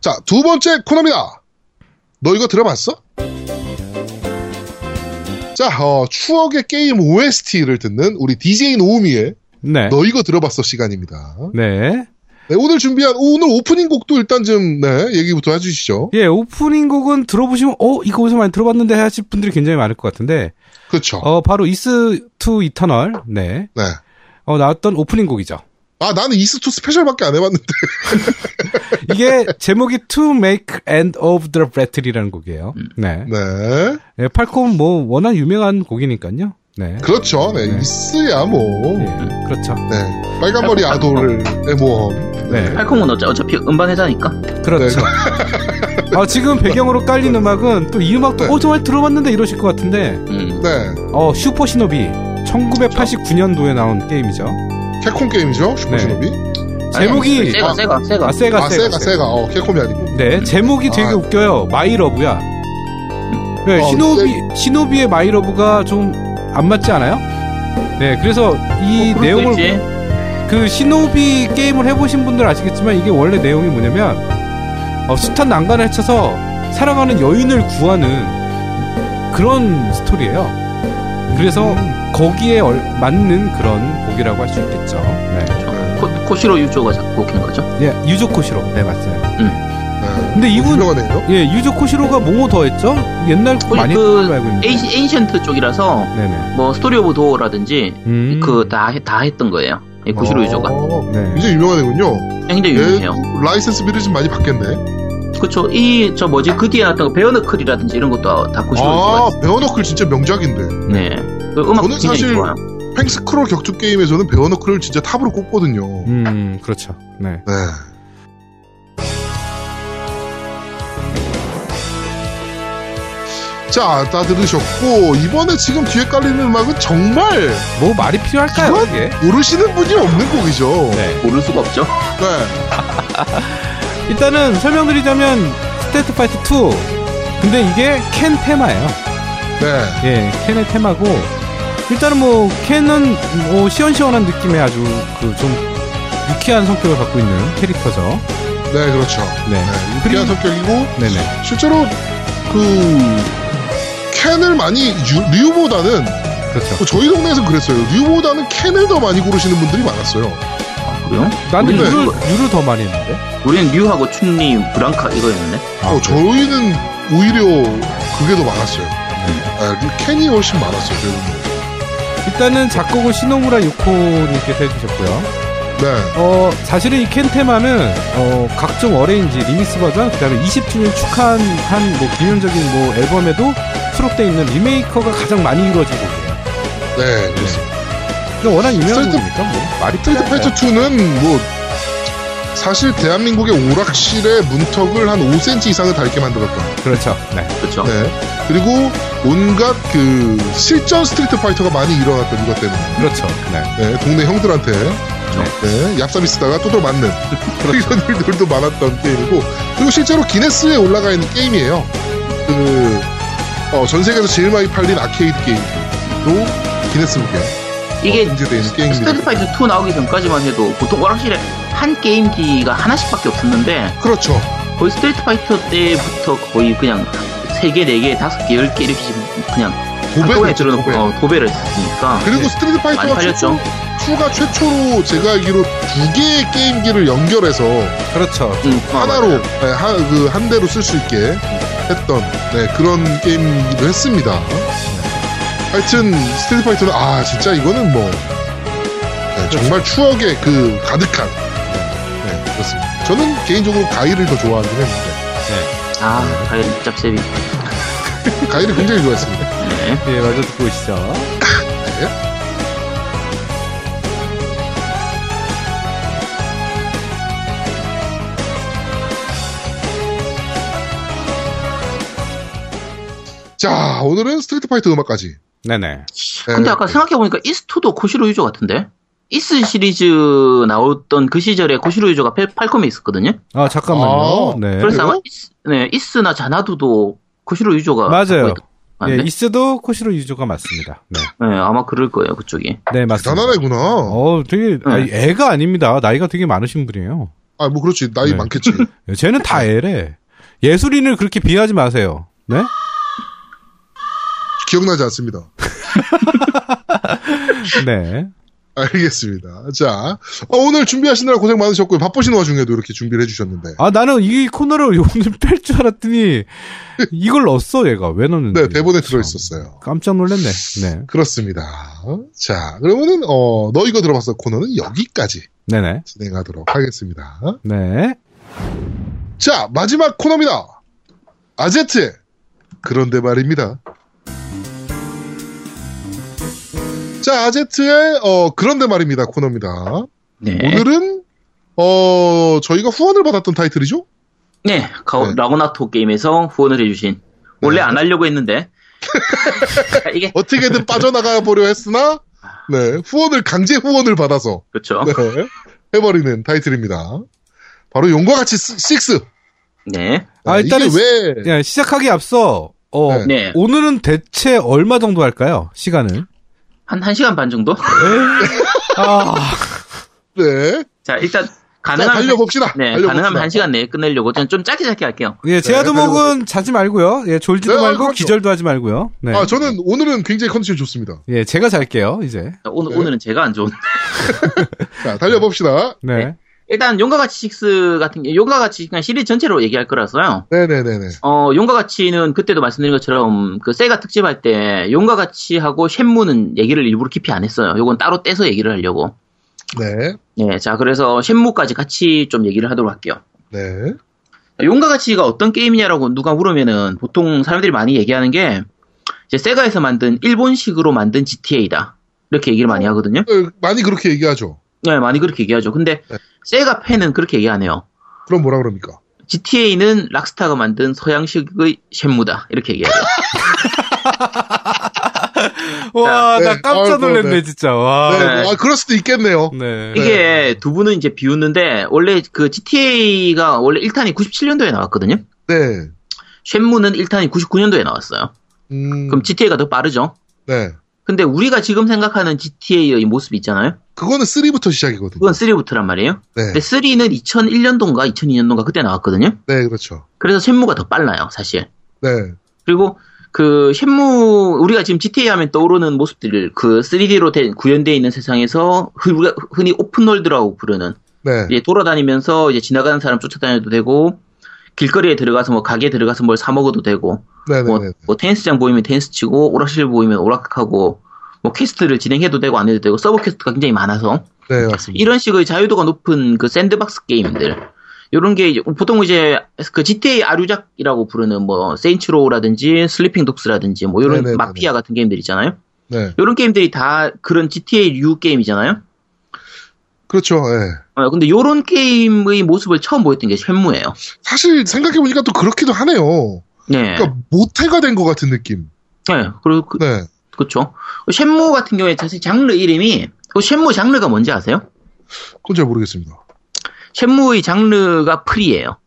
자, 두 번째 코너입니다. 너 이거 들어봤어? 자, 어, 추억의 게임 OST를 듣는 우리 DJ 노우미의 네. 너 이거 들어봤어 시간입니다. 네. 네, 오늘 준비한 오늘 오프닝 곡도 일단 좀 네, 얘기부터 해주시죠. 예, 오프닝 곡은 들어보시면, 어, 이거 어디서 많이 들어봤는데 하실 분들이 굉장히 많을 것 같은데, 그렇죠. 어, 바로 Ys Two Eternal, 네. 네. 어, 나왔던 오프닝 곡이죠. 아 나는 Ys Two Special밖에 안 해봤는데. 이게 제목이 To Make End of the Battle이라는 곡이에요. 네. 네. 네, 팔콤 뭐 워낙 유명한 곡이니까요. 네. 그렇죠. 네, 네. 이스야 뭐. 예, 그렇죠. 네. 빨간머리 아돌의 모험. 네. 팔콤은 어차, 어차피 음반 회사니까. 그렇죠. 아, 지금 배경으로 깔린 음악은 또 이 음악도 네. 어 정말 들어봤는데 이러실 것 같은데 음. 네. 어 Super Shinobi 1989년도에 나온 게임이죠. 캡콤 게임이죠. Super Shinobi. 제목이 세가, 세가, 세가. 아 세가 아, 세가, 세가. 어, 캡콤이 아니고. 네 제목이 되게 아. 웃겨요. My Lover야. 네, 어, Shinobi Shinobi의 My Lover가 좀 안 맞지 않아요? 네 그래서 이 어, 내용을 있지. 그 Shinobi 게임을 해보신 분들 아시겠지만 이게 원래 내용이 뭐냐면 어, 숱한 난관을 헤쳐서 살아가는 여인을 구하는 그런 스토리예요. 그래서 음. 거기에 얼- 맞는 그런 곡이라고 할 수 있겠죠. 네. 코, 코시로 유조가 작곡한 거죠. 예, 유조 코시로. 네, 맞아요. 네. 근데 이분 유명하네요. 예, 유조 코시로가 뭐뭐 더 했죠? 옛날 많이 그 알고 있는데. 에이, 에인션트 쪽이라서 네네. 뭐 Story of Thor라든지 음. 그다 다 했던 거예요. 이 코시로 유조가 어, 네. 굉장히 유명하네군요. 굉장히 유명해요. 얘 라이센스 비를 좀 많이 받겠네. 그렇죠. 이저 뭐지 그 뒤에 나왔던 거 베어너클이라든지 이런 것도 다 코시로 아, 유조가. 베어너클 진짜 명작인데. 네. 그 음악 저는 굉장히 사실- 좋아요. 팽스크롤 격투 게임에서는 베어너클을 진짜 탑으로 꼽거든요. 음, 그렇죠. 네. 네. 자, 다 들으셨고, 이번에 지금 뒤에 깔리는 음악은 정말 뭐 말이 필요할까요, 이게? 모르시는 분이 없는 곡이죠. 네. 모를 수가 없죠. 네. 일단은 설명드리자면 Street Fighter 2. 근데 이게 켄 테마예요. 네. 예, 켄의 테마고 일단은 뭐 켄은 뭐 시원시원한 느낌의 아주 그 좀 유쾌한 성격을 갖고 있는 캐릭터죠. 네, 그렇죠. 네. 네, 유쾌한 성격이고, 네네. 실제로 그, 켄을 많이, 류, 류보다는, 그렇죠. 뭐 저희 동네에서 그랬어요. 류보다는 켄을 더 많이 고르시는 분들이 많았어요. 아, 그래요? 나는 근데- 류를 류를 더 많이 했는데. 우리는 류하고 춘리, 블랑카 이거였는데. 아, 어? 저희는 오히려 그게 더 많았어요. 아, 류- 켄이 훨씬 많았어요, 저희 동네. 일단은 작곡은 시모무라 요코님께서 해주셨고요. 네. 어 사실은 이 켄 테마는 어 각종 arrange remix 버전 그 다음에 20주년 축하한 한 뭐 기념적인 뭐 앨범에도 수록돼 있는 리메이크가 가장 많이 이루어진 곡이에요. 네, 그렇습니다. 근데 워낙 유명한 곡이니까 뭐 말이 Street Fighter 2는 뭐 사실 대한민국의 오락실의 문턱을 한 5cm 이상을 닳게 만들었던. 그렇죠. 네. 그렇죠. 네. 그리고 온갖 그 실전 Street Fighter가 많이 일어났던 이것 때문에. 그렇죠. 네. 네, 동네 형들한테 네, 얍삽이 쓰다가 두들겨 맞는 그렇죠. 이런 일들도 많았던 게임이고 그리고 실제로 기네스에 올라가 있는 게임이에요. 그, 어, 전 세계에서 제일 많이 팔린 arcade 게임도 기네스북에 이게 어. Street Fighter 2 나오기 전까지만 해도 보통 오락실에 한 게임기가 하나씩밖에 없었는데 그렇죠. 거의 Street Fighter 때부터 거의 그냥 3개, 4개, 5개, 10개 이렇게 그냥 한꺼번에 도배했죠, 들어놓고 도배. 어, 도배를 했으니까 그리고 Street 많이 Fighter가 팔렸죠. 최초, 2가 최초로 제가 알기로 두 개의 게임기를 연결해서 그렇죠. 음, 아, 하나로. 네, 하, 그, 한 대로 쓸 수 있게 했던 네, 그런 게임이기도 했습니다. 하여튼 Street Fighter는 아 진짜 이거는 뭐 네, 정말 추억의 그 가득한 네, 그렇습니다. 저는 개인적으로 가일을 더 좋아하긴 했는데 아, 가일 얍삽이. 가일을 굉장히 좋아했습니다. 네. 예, 마저 듣고 오시죠. 자 오늘은 Street Fighter 음악까지. 네네. 네, 근데 아까 생각해보니까 Ys도 코시로 유조 같은데? Ys 시리즈 나왔던 그 시절에 코시로 유조가 팔- 팔콤에 있었거든요? 아 잠깐만요. 아, 네. 그래서? 아마 Ys, 네, Ys나 Xanadu도 코시로 유조가 맞아요. 예, 아닌데? Ys도 코시로 유조가 맞습니다. 네. 네, 아마 그럴 거예요, 그쪽이. 네, 맞습니다. 대단한 애구나. 어, 되게 네. 아니, 애가 아닙니다. 나이가 되게 많으신 분이에요. 아, 뭐 그렇지. 나이 네. 많겠지. 쟤는 다 애래. 예술인을 그렇게 비하하지 마세요. 네? 기억나지 않습니다. 네. 알겠습니다. 자, 어, 오늘 준비하시느라 고생 많으셨고요. 바쁘신 와중에도 이렇게 준비를 해주셨는데. 아, 나는 이 코너를 오늘 뺄 줄 알았더니 이걸 넣었어, 얘가. 왜 넣는지. 네, 대본에 참, 들어있었어요. 깜짝 놀랐네. 네. 그렇습니다. 자, 그러면은, 어, 너 이거 들어봤어 코너는 여기까지 네네. 진행하도록 하겠습니다. 네. 자, 마지막 코너입니다. 아제트의 그런데 말입니다. 자, 아제트의 어, 그런데 말입니다 코너입니다. 네. 오늘은 어, 저희가 후원을 받았던 타이틀이죠? 네, 가- 네. 라고나토 게임에서 후원을 해주신. 원래 네. 안 하려고 했는데. 이게, 어떻게든 빠져나가 보려 했으나 네, 후원을 강제 후원을 받아서 그렇죠. 네, 해버리는 타이틀입니다. 바로 용과 같이 6. 네. 아, 이게 일단은 왜 야, 시작하기 앞서, 어, 네. 네. 오늘은 대체 얼마 정도 할까요? 시간을? 한 1시간 반 정도? 아, 네. 자, 일단, 자, 가능하면. 달려봅시다. 네, 달려봅시다. 가능하면 1시간 내에 끝내려고. 저는 좀 짧게 짧게 할게요. 예, 제아도목은 자지 말고요. 예, 졸지도 네, 말고 그렇죠. 기절도 하지 말고요. 네. 아, 저는 오늘은 굉장히 컨디션이 좋습니다. 예, 제가 잘게요, 이제. 자, 오늘, 네. 오늘은 제가 안 좋은. 자, 달려봅시다. 네. 네. 일단, 용과 같이 6 같은, 게- 용과 같이 그냥 시리즈 전체로 얘기할 거라서요. 네네네네. 어, 용과 같이는 그때도 말씀드린 것처럼 그 세가 특집할 때 용과 같이 하고 쉔무는 얘기를 일부러 깊이 안 했어요. 요건 따로 떼서 얘기를 하려고. 네. 예, 자, 그래서 쉔무까지 같이 좀 얘기를 하도록 할게요. 네. 용과 같이가 어떤 게임이냐라고 누가 물으면은 보통 사람들이 많이 얘기하는 게 이제 세가에서 만든 일본식으로 만든 GTA다. 이렇게 얘기를 많이 하거든요. 어, 많이 그렇게 얘기하죠. 네, 많이 그렇게 얘기하죠. 근데 네. 세가 팬은 그렇게 얘기 안 해요. 그럼 뭐라 그럽니까? GTA는 락스타가 만든 서양식의 쉔무다. 이렇게 얘기해요. 와, 네. 나 깜짝 아이고, 놀랐네, 네. 진짜. 와. 네. 네. 아, 그럴 수도 있겠네요. 네. 이게 두 분은 이제 비웃는데 원래 그 GTA가 원래 1탄이 97년도에 나왔거든요. 네. 쉔무는 1탄이 99년도에 나왔어요. 음, 그럼 GTA가 더 빠르죠. 네. 근데 우리가 지금 생각하는 GTA의 모습 있잖아요. 그거는 3부터 시작이거든요. 그건 3부터란 말이에요. 네. 근데 3는 2001년도인가 2002년도인가 그때 나왔거든요. 네, 그렇죠. 그래서 쉔무가 더 빨라요, 사실. 네. 그리고 그 쉔무 우리가 지금 GTA 하면 떠오르는 모습들을 그 3D로 된 구현되어 있는 세상에서 흔- 우리가 흔히 오픈월드라고 부르는 네. 이제 돌아다니면서 이제 지나가는 사람 쫓아다녀도 되고 길거리에 들어가서 뭐 가게에 들어가서 뭘 사 먹어도 되고 네네네. 뭐, 뭐 테니스장 보이면 테니스 치고 오락실 보이면 오락하고 뭐 quest를 진행해도 되고 안 해도 되고 sub quest가 굉장히 많아서 네, 맞습니다. 이런 식의 자유도가 높은 그 sandbox 게임들 이런 게 이제 보통 이제 그 GTA 아류작이라고 부르는 뭐 Saints Row라든지 Sleeping Dogs라든지 뭐 이런 네네네네. Mafia 같은 게임들 있잖아요. 네. 이런 게임들이 다 그런 GTA류 게임이잖아요. 그렇죠. 예. 어, 근데 이런 게임의 모습을 처음 보였던 게 쉔무예요. 사실 생각해 보니까 또 그렇기도 하네요. 네. 그러니까 모태가 된 것 같은 느낌. 네. 그리고 그, 네. 그쵸. 쉔무 같은 경우에 사실 장르 이름이, 그 쉔무 장르가 뭔지 아세요? 그건 잘 모르겠습니다. 쉔무의 장르가 free예요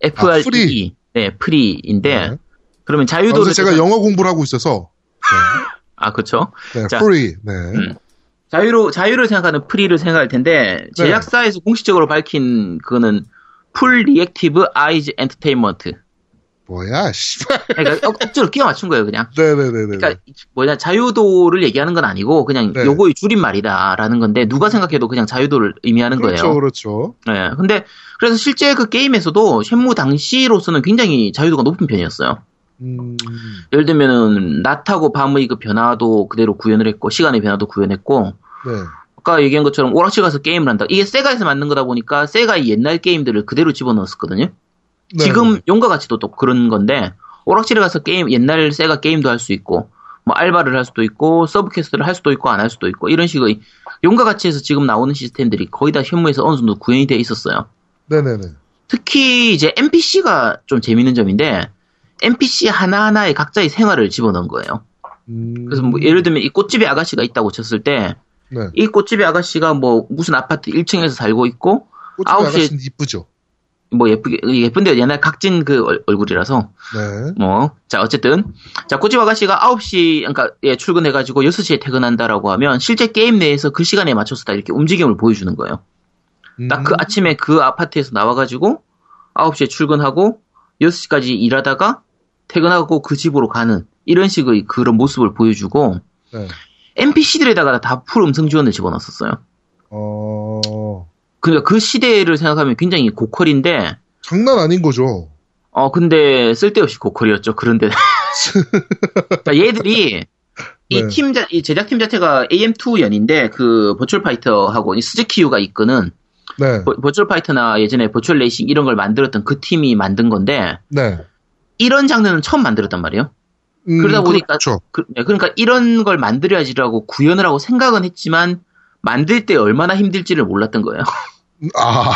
F-R-E. 아, free. 네, free인데, 네. 그러면 아, 자유도를. 제가 영어 공부를 하고 있어서. 아, 그쵸. 네. 네. 자. free. 네. 음. 자유로, 자유를 생각하는 free를 생각할 텐데, 제작사에서 공식적으로 밝힌 그거는 Full Reactive Eyes Entertainment. 뭐야, 씨발. 그러니까 억- 억지로 끼워 맞춘 거예요, 그냥. 네네네네. 그러니까 뭐냐 자유도를 얘기하는 건 아니고 그냥 네. 요거의 줄임말이다라는 건데 누가 생각해도 그냥 자유도를 의미하는 그렇죠, 거예요. 그렇죠. 네. 근데 그래서 실제 그 게임에서도 쉔무 당시로서는 굉장히 자유도가 높은 편이었어요. 음, 예를 들면은 낮하고 밤의 그 변화도 그대로 구현을 했고 시간의 변화도 구현했고 네. 아까 얘기한 것처럼 오락실 가서 게임을 한다. 이게 세가에서 만든 거다 보니까 세가의 옛날 게임들을 그대로 집어넣었거든요. 네, 지금 네. 용과 같이도 또 그런 건데 오락실에 가서 게임 옛날 세가 게임도 할 수 있고 뭐 알바를 할 수도 있고 sub quest를 할 수도 있고 안 할 수도 있고 이런 식의 용과 같이에서 지금 나오는 시스템들이 거의 다 쉔무에서 어느 정도 구현이 돼 있었어요. 네네네. 특히 이제 NPC가 좀 재밌는 점인데 NPC 하나하나에 각자의 생활을 집어넣은 거예요. 음, 그래서 뭐 예를 들면 이 꽃집에 아가씨가 있다고 쳤을 때이 네. 꽃집에 아가씨가 뭐 무슨 아파트 1층에서 살고 있고 꽃집 아홉 시에- 아가씨는 이쁘죠. 뭐 예쁘게 예쁜데 옛날 각진 그 얼- 얼굴이라서 네. 뭐, 자, 어쨌든. 자, 꽃집 아가씨가 9시, 그러니까, 예, 출근해가지고 6시에 퇴근한다라고 하면, 실제 게임 내에서 그 시간에 맞춰서 다 이렇게 움직임을 보여주는 거예요. 딱 그 음. 아침에 그 아파트에서 나와가지고 9시에 출근하고 6시까지 일하다가 퇴근하고 그 집으로 가는 이런 식의 그런 모습을 보여주고 네. NPC들에다가 다 full 음성 지원을 집어넣었어요. 어, 그러니까 그 시대를 생각하면 굉장히 고퀄인데 장난 아닌 거죠. 어 근데 쓸데없이 고퀄이었죠. 그런데 그러니까 얘들이 이 네. 팀, 자, 이 제작팀 자체가 AM2 연인데 그 버추얼 파이터하고 이 스즈키유가 이끄는 네. 버, 버추얼 파이터나 예전에 버추얼 레이싱 이런 걸 만들었던 그 팀이 만든 건데 네. 이런 장르는 처음 만들었단 말이에요. 음, 그러다 보니까 그렇죠. 그, 네, 그러니까 이런 걸 만들어야지라고 구현을 하고 생각은 했지만 만들 때 얼마나 힘들지를 몰랐던 거예요. 아,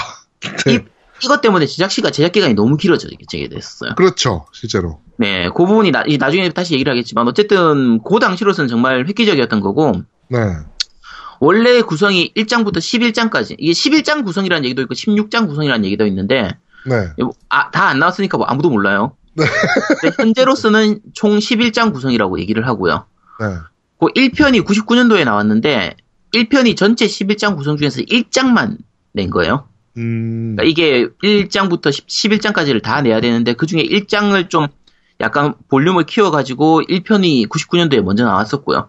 이, 이것 때문에 제작 시간 제작 기간이 너무 길어지게 됐었어요. 그렇죠. 실제로. 네, 그 부분이 나, 이 나중에 다시 얘기를 하겠지만 어쨌든 그 당시로서는 정말 획기적이었던 거고 네. 원래 구성이 1장부터 11장까지 이게 11장 구성이라는 얘기도 있고 16장 구성이라는 얘기도 있는데 네. 아, 다 안 나왔으니까 뭐 아무도 몰라요. 네. 현재로서는 총 11장 구성이라고 얘기를 하고요. 네. 그 1편이 99년도에 나왔는데 1편이 전체 11장 구성 중에서 1장만 낸 거예요. 음, 그러니까 이게 1장부터 11장까지를 다 내야 되는데 그 중에 1장을 좀 약간 볼륨을 키워가지고 1편이 99년도에 먼저 나왔었고요.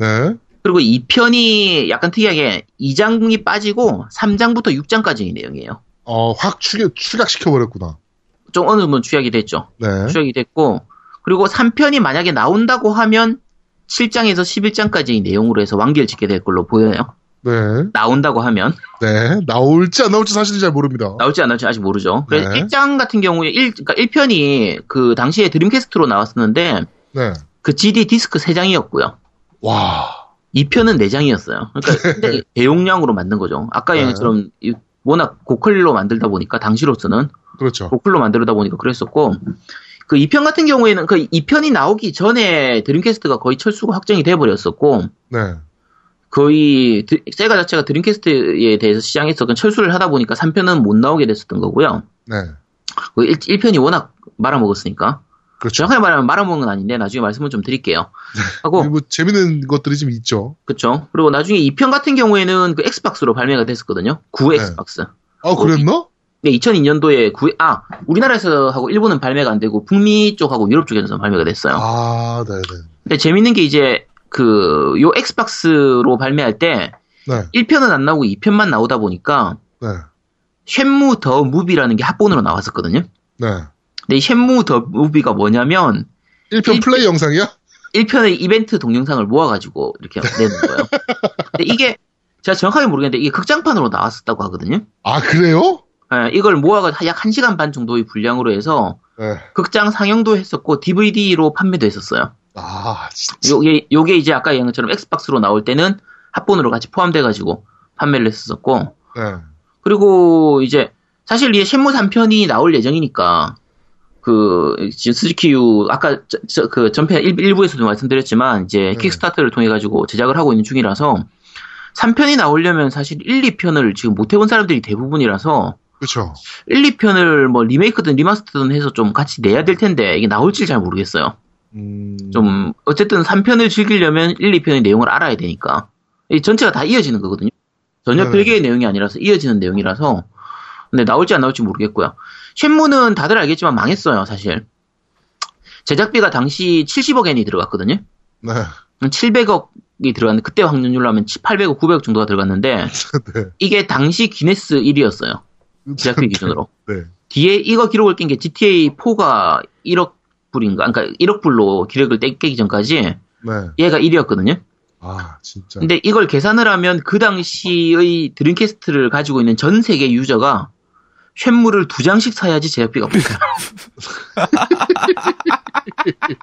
네. 그리고 2편이 약간 특이하게 2장이 빠지고 3장부터 6장까지의 내용이에요. 어, 확 추격, 추격시켜버렸구나. 좀 어느 정도 추약이 됐죠. 네. 추적이 됐고 그리고 3편이 만약에 나온다고 하면 7장에서 11장까지의 내용으로 해서 완결 짓게 될 걸로 보여요. 네. 나온다고 하면 네. 나올지 안 나올지 사실은 잘 모릅니다. 나올지 안 나올지 아직 모르죠. 그래서 네. 1장 같은 경우에 1, 그러니까 1편이 그 당시에 드림캐스트로 나왔었는데 네. 그 GD 디스크 3장이었고요. 와. 2편은 4장이었어요. 그러니까 굉장히 대용량으로 만든 거죠. 아까 네. 얘기처럼 이- 워낙 고퀄로 만들다 보니까 당시로서는 그렇죠. 고퀄로 만들다 보니까 그랬었고 그 2편 같은 경우에는 그 2편이 나오기 전에 드림캐스트가 거의 철수가 확정이 돼 버렸었고 네. 거의 드- 세가 자체가 드림캐스트에 대해서 시장에서 그 철수를 하다 보니까 3편은 못 나오게 됐었던 거고요. 네. 그 1편이 워낙 말아먹었으니까 그렇죠. 정확하게 말하면 말아먹은 건 아닌데 나중에 말씀을 좀 드릴게요. 하고 그리고 재밌는 것들이 좀 있죠. 그쵸. 그리고 나중에 2편 같은 경우에는 그 엑스박스로 발매가 됐었거든요. 9 네. 엑스박스. 아, 그랬나? 네, 2002년도에 9, 아, 우리나라에서 하고 일본은 발매가 안 되고 북미 쪽하고 유럽 쪽에서 발매가 됐어요. 아, 네 네. 근데 재밌는 게 이제 그, 요 엑스박스로 발매할 때 네. 1편은 안 나오고 2편만 나오다 보니까 네. 쉔무 더 무비라는 게 합본으로 나왔었거든요. 네. 근데 이 쉔무 더 무비가 뭐냐면 1편 일- 플레이 영상이야? 1편의 이벤트 동영상을 모아가지고 이렇게 내는 거예요. 근데 이게 제가 정확하게 모르겠는데 이게 극장판으로 나왔었다고 하거든요. 아, 그래요? 예, 이걸 모아가 약 1시간 반 정도의 분량으로 해서 네. 극장 상영도 했었고 DVD로 판매도 했었어요. 아, 진짜. 요게 요게 이제 아까 얘기한 것처럼 엑스박스로 나올 때는 합본으로 같이 포함돼 가지고 판매를 했었고 네. 그리고 이제 사실 이제 쉔무 3편이 나올 예정이니까 그 지금 스즈키유 아까 저, 저- 그 전편 일, 일부에서도 말씀드렸지만 이제 네. 킥스타터를 통해 가지고 제작을 하고 있는 중이라서 3편이 나오려면 사실 1, 2편을 지금 못 해본 사람들이 대부분이라서 그렇죠. 1, 2편을 뭐 리메이크든 remaster든 해서 좀 같이 내야 될 텐데 이게 나올지 잘 모르겠어요. 음. 좀 어쨌든 3편을 즐기려면 1, 2편의 내용을 알아야 되니까 이 전체가 다 이어지는 거거든요. 전혀 네. 별개의 내용이 아니라서 이어지는 내용이라서 근데 나올지 안 나올지 모르겠고요. 쉔무는 다들 알겠지만 망했어요, 사실. 제작비가 당시 70억 엔이 들어갔거든요. 네. 700억이 들어갔는데 그때 확률로 하면 800억, 900억 정도가 들어갔는데 네. 이게 당시 기네스 1위였어요. 제작비 기준으로. 네. 뒤에 이거 기록을 깬 게 GTA 4가 1억 불인가? 그러니까 1억 불로 기록을 떼- 깨기 전까지 네. 얘가 1위였거든요. 아, 진짜. 근데 이걸 계산을 하면 그 당시의 드림캐스트를 가지고 있는 전 세계 유저가 쇳물을 두 장씩 사야지 제작비가 붙어요.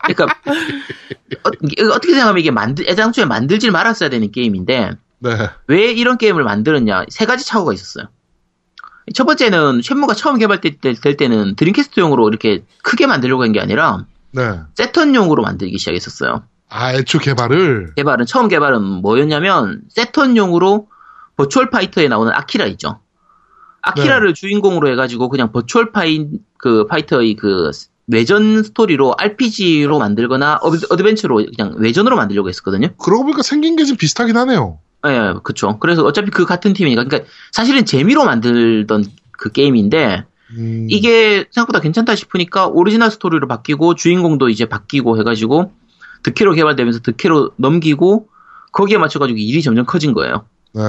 그러니까 어, 어떻게 생각하면 이게 만들 애당초에 만들질 말았어야 되는 게임인데 네. 왜 이런 게임을 만들었냐 세 가지 착오가 있었어요. 첫 번째는 쉔무가 처음 개발될 때- 될 때는 드림캐스트용으로 이렇게 크게 만들려고 한 게 아니라 네. 세턴용으로 만들기 시작했었어요. 아, 애초 개발을. 개발은 처음 개발은 뭐였냐면 세턴용으로 버추얼 파이터에 나오는 아키라 있죠. 아키라를 주인공으로 해가지고 그냥 버추얼 파이 그 파이터의 그 외전 스토리로 RPG로 만들거나 어드- 어드벤처로 그냥 외전으로 만들려고 했었거든요. 그러고 보니까 생긴 게 좀 비슷하긴 하네요. 예, 그쵸. 그래서 어차피 그 같은 팀이니까. 그러니까 사실은 재미로 만들던 그 게임인데, 음, 이게 생각보다 괜찮다 싶으니까 오리지널 스토리로 바뀌고 주인공도 이제 바뀌고 해가지고 드캐로 개발되면서 드캐로 넘기고 거기에 맞춰가지고 일이 점점 커진 거예요. 네,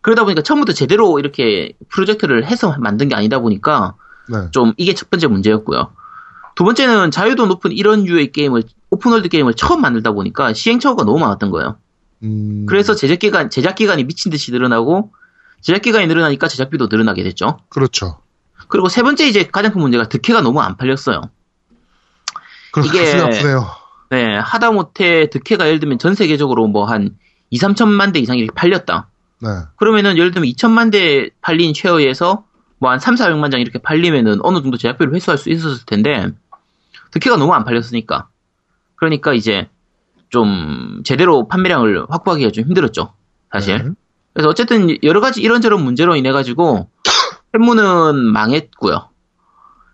그러다 보니까 처음부터 제대로 이렇게 프로젝트를 해서 만든 게 아니다 보니까 네. 좀 이게 첫 번째 문제였고요. 두 번째는 자유도 높은 이런 류의 게임을 open world 게임을 처음 만들다 보니까 시행착오가 너무 많았던 거예요. 음, 그래서 제작 기간 제작 기간이 미친 듯이 늘어나고 제작 기간이 늘어나니까 제작비도 늘어나게 됐죠. 그렇죠. 그리고 세 번째 이제 가장 큰 문제가 드캐가 너무 안 팔렸어요. 이게- 아프네요. 네, 하다 못해 드캐가 예를 들면 전 세계적으로 뭐 한 2, 3천만 대 이상 이렇게 팔렸다. 네, 그러면은 예를 들면 2천만 대 팔린 쉐어에서 뭐 한 3, 400만 장 이렇게 팔리면은 어느 정도 제작비를 회수할 수 있었을 텐데 득회가 너무 안 팔렸으니까. 그러니까 이제 좀 제대로 판매량을 확보하기가 좀 힘들었죠. 사실. 네. 그래서 어쨌든 여러 가지 이런저런 문제로 인해 가지고 쉔무는 망했고요.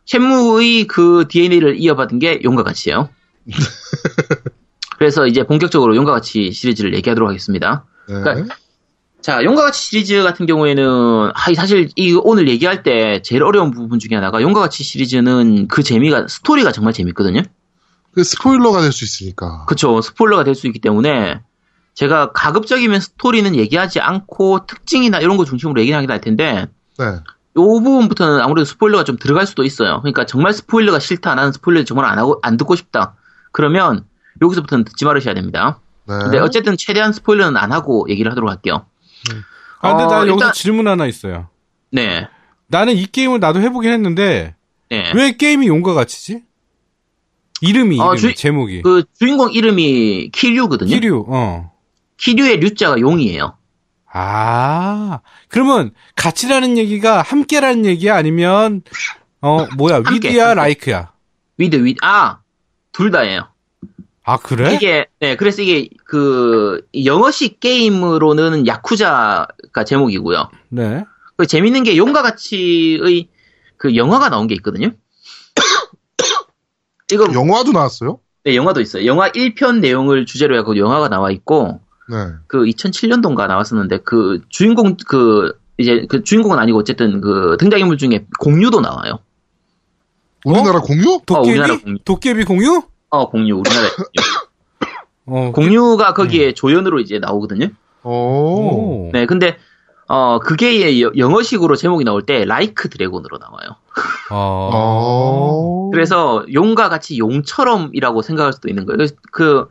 쉔무의 그 DNA를 이어받은 게 용과 같이에요. 그래서 이제 본격적으로 용과 같이 시리즈를 얘기하도록 하겠습니다. 네. 그러니까 자, 용과 같이 시리즈 같은 경우에는 아, 사실 이 오늘 얘기할 때 제일 어려운 부분 중에 하나가 용과 같이 시리즈는 그 재미가 스토리가 정말 재밌거든요. 그 스포일러가 될 수 있으니까. 그쵸 스포일러가 될 수 있기 때문에 제가 가급적이면 스토리는 얘기하지 않고 특징이나 이런 거 중심으로 얘기하긴 할 텐데 네, 요 부분부터는 아무래도 스포일러가 좀 들어갈 수도 있어요. 그러니까 정말 스포일러가 싫다, 나는 스포일러 정말 안 하고 안 듣고 싶다. 그러면 여기서부터는 듣지 말으셔야 됩니다. 네. 근데 어쨌든 최대한 스포일러는 안 하고 얘기를 하도록 할게요. 아, 근데 어, 나 여기서 일단- 질문 하나 있어요. 네, 나는 이 게임을 나도 해보긴 했는데 네. 왜 게임이 용과 같이지? 이름이 어, 이름이 주인- 제목이 그 주인공 이름이 키류거든요. 키류. 어. 키류의 류자가 용이에요. 아 그러면 같이라는 얘기가 함께라는 얘기야 아니면 어 뭐야 함께, with야 함께. like야? with with 아 둘 다예요. 아 그래? 이게 네 그래서 이게 그 영어식 게임으로는 야쿠자가 제목이고요. 네. 그 재밌는 게 용과 같이의 그 영화가 나온 게 있거든요. 이거 영화도 나왔어요? 네, 영화도 있어요. 영화 1편 내용을 주제로 해서 영화가 나와 있고 네. 그 2007년도인가 나왔었는데 그 주인공 그 이제 그 주인공은 아니고 어쨌든 그 등장인물 중에 공유도 나와요. 우리나라 공유? 도깨비? 우리나라 공유. 도깨비 공유? 어 공유 우리나라에 공유. 어, 공유가 거기에 조연으로 이제 나오거든요. 오. 오. 네, 근데 어 그게 여- 영어식으로 제목이 나올 때 라이크 드래곤으로 나와요. 어. 어. 그래서 용과 같이 용처럼이라고 생각할 수도 있는 거예요. 그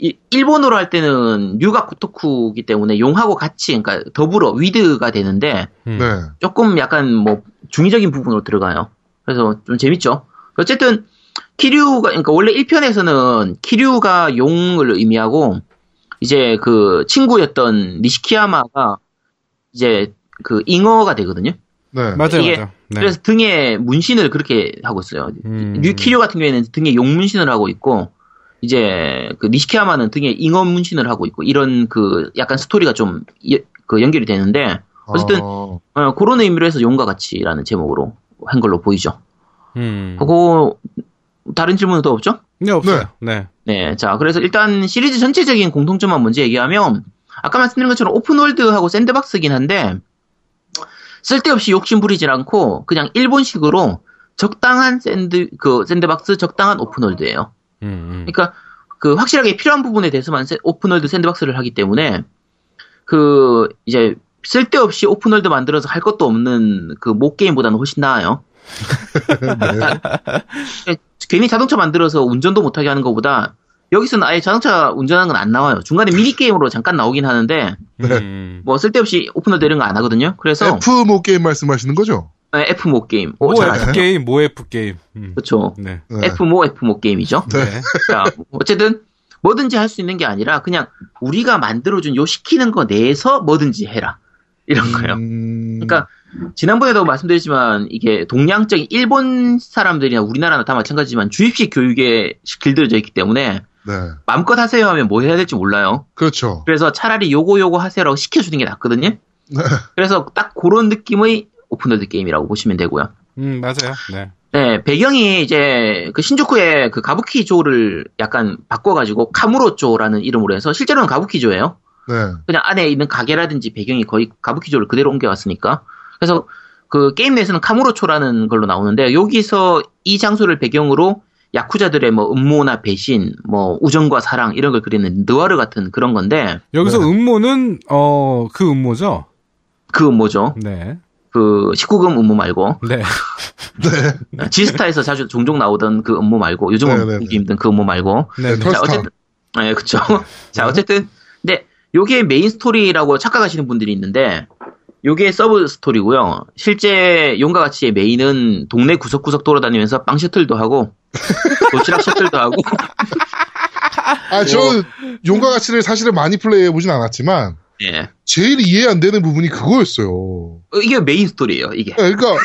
이- 일본어로 할 때는 류가 코토쿠기 때문에 용하고 같이 그러니까 더불어 위드가 되는데 음. 네. 조금 약간 뭐 중의적인 부분으로 들어가요. 그래서 좀 재밌죠. 어쨌든 키류가 그러니까 원래 1편에서는 키류가 용을 의미하고 이제 그 친구였던 니시키야마가 이제 그 잉어가 되거든요. 네. 맞아요, 이게 맞아요. 네. 그래서 등에 문신을 그렇게 하고 있어요. 음. 류 키류 같은 경우에는 등에 용 문신을 하고 있고 이제 그 니시키야마는 등에 잉어 문신을 하고 있고 이런 그 약간 스토리가 좀 그 연결이 되는데 어쨌든 어. 어, 그런 의미로 해서 용과 같이라는 제목으로 한 걸로 보이죠. 음. 그거 다른 질문은 더 없죠? 네, 없어요. 네. 네, 자 그래서 일단 시리즈 전체적인 공통점만 먼저 얘기하면 아까 말씀드린 것처럼 open world하고 sandbox긴 한데 쓸데없이 욕심 부리진 않고 그냥 일본식으로 적당한 sand 그 sandbox 적당한 open world예요. 음, 음. 그러니까 그 확실하게 필요한 부분에 대해서만 세- open world sandbox를 하기 때문에 그 이제 쓸데없이 open world 만들어서 할 것도 없는 그 모 게임보다는 훨씬 나아요. 네. 괜히 자동차 만들어서 운전도 못하게 하는 것보다 여기서는 아예 자동차 운전하는 건 안 나와요. 중간에 미니 게임으로 잠깐 나오긴 하는데 음. 뭐 쓸데없이 open world 이런 거 안 하거든요. 그래서 F 모 게임 말씀하시는 거죠? 네, F 모 게임. 오, 모잘 F? 게임, 모 F 게임. 음. 그렇죠. 네. 네. F 모 F 모 게임이죠. 네. 자, 어쨌든 뭐든지 할 수 있는 게 아니라 그냥 우리가 만들어준 요 시키는 거 내에서 뭐든지 해라 이런 거예요. 음, 그러니까 지난번에도 말씀드렸지만 이게 동양적인 일본 사람들이나 우리나라나 다 마찬가지지만 주입식 교육에 길들여져 있기 때문에 네. 마음껏 하세요 하면 뭐 해야 될지 몰라요. 그렇죠. 그래서 차라리 요거 요거 하세요라고 시켜주는 게 낫거든요. 네. 그래서 딱 그런 느낌의 open world 게임이라고 보시면 되고요. 음, 맞아요. 네. 네, 배경이 이제 그 신주쿠의 그 가부키조를 약간 바꿔가지고 카무로초라는 이름으로 해서 실제로는 가부키초예요. 네. 그냥 안에 있는 가게라든지 배경이 거의 가부키초로 그대로 옮겨왔으니까. 그래서 그 게임 내에서는 카무로초라는 걸로 나오는데 여기서 이 장소를 배경으로 야쿠자들의 뭐 음모나 배신, 뭐 우정과 사랑 이런 걸 그리는 느와르 같은 그런 건데 여기서 네. 음모는 어 그 음모죠. 그 음모죠. 네. 그 19금 음모 말고 네. 네. 지스타에서 자주 종종 나오던 그 음모 말고 요즘은 네, 네, 보기 네. 힘든 그 음모 말고 네. 네, 네. 자, 털스타. 어쨌든, 네, 그쵸. 자, 어쨌든, 근데, 요게 메인 스토리라고 착각하시는 분들이 있는데, 요게 서브 스토리고요. 실제 용과 같이의 메인은 동네 구석구석 돌아다니면서 빵 셔틀도 하고, 도시락 셔틀도 하고, 아, 저 용과 같이를 사실은 많이 플레이해 보진 않았지만, 예. 제일 이해 안 되는 부분이 그거였어요. 어, 이게 메인 스토리예요 이게. 그러니까,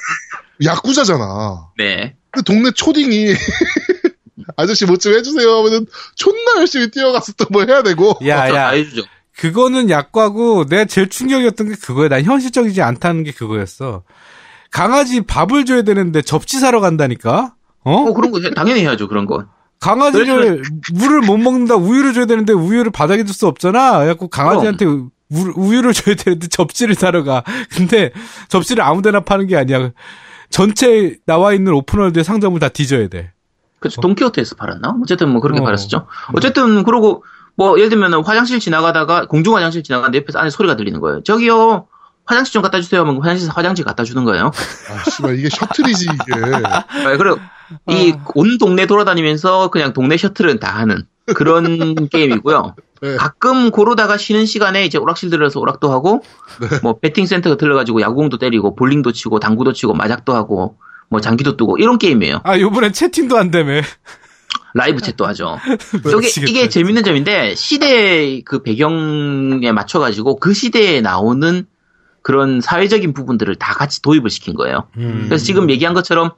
야쿠자잖아. 네. 근데 동네 초딩이, 아저씨 뭐 좀 해주세요 하면은 존나 열심히 뛰어가서 또 뭐 해야 되고. 야, 다 야. 해주죠. 그거는 약과고 내가 제일 충격이었던 게 그거야. 난 현실적이지 않다는 게 그거였어. 강아지 밥을 줘야 되는데 접시 사러 간다니까? 어? 어, 그런 거, 당연히 해야죠, 그런 거. 강아지를 물을 못 먹는다 우유를 줘야 되는데 우유를 바닥에 둘수 없잖아. 그래갖고 강아지한테 우, 우유를 줘야 되는데 접시를 사러 가. 근데 접시를 아무데나 파는 게 아니야. 전체 나와 있는 오픈월드의 상점을 다 뒤져야 돼. 그쵸, 돈키호테에서 팔았나? 어쨌든 뭐 그렇게 어. 팔았었죠. 어쨌든, 그러고, 뭐, 예를 들면 화장실 지나가다가, 공중 화장실 지나가는데 옆에서 안에 소리가 들리는 거예요. 저기요, 화장실 좀 갖다 주세요 하면 화장실에서 화장실 갖다 주는 거예요. 아, 씨발, 이게 셔틀이지, 이게. 아, 그리고 이온 동네 돌아다니면서 그냥 동네 셔틀은 다 하는 그런 게임이고요. 네. 가끔 고르다가 쉬는 시간에 이제 오락실 들어서 오락도 하고, 뭐 배팅 센터 들러가지고 야구공도 때리고 볼링도 치고 당구도 치고 마작도 하고 뭐 장기도 뜨고 이런 게임이에요. 아, 요번엔 채팅도 안 되매. 라이브 챗도 하죠. 저게 이게 재밌는 점인데 시대 그 배경에 맞춰 가지고 그 시대에 나오는 그런 사회적인 부분들을 다 같이 도입을 시킨 거예요. 음. 그래서 지금 얘기한 것처럼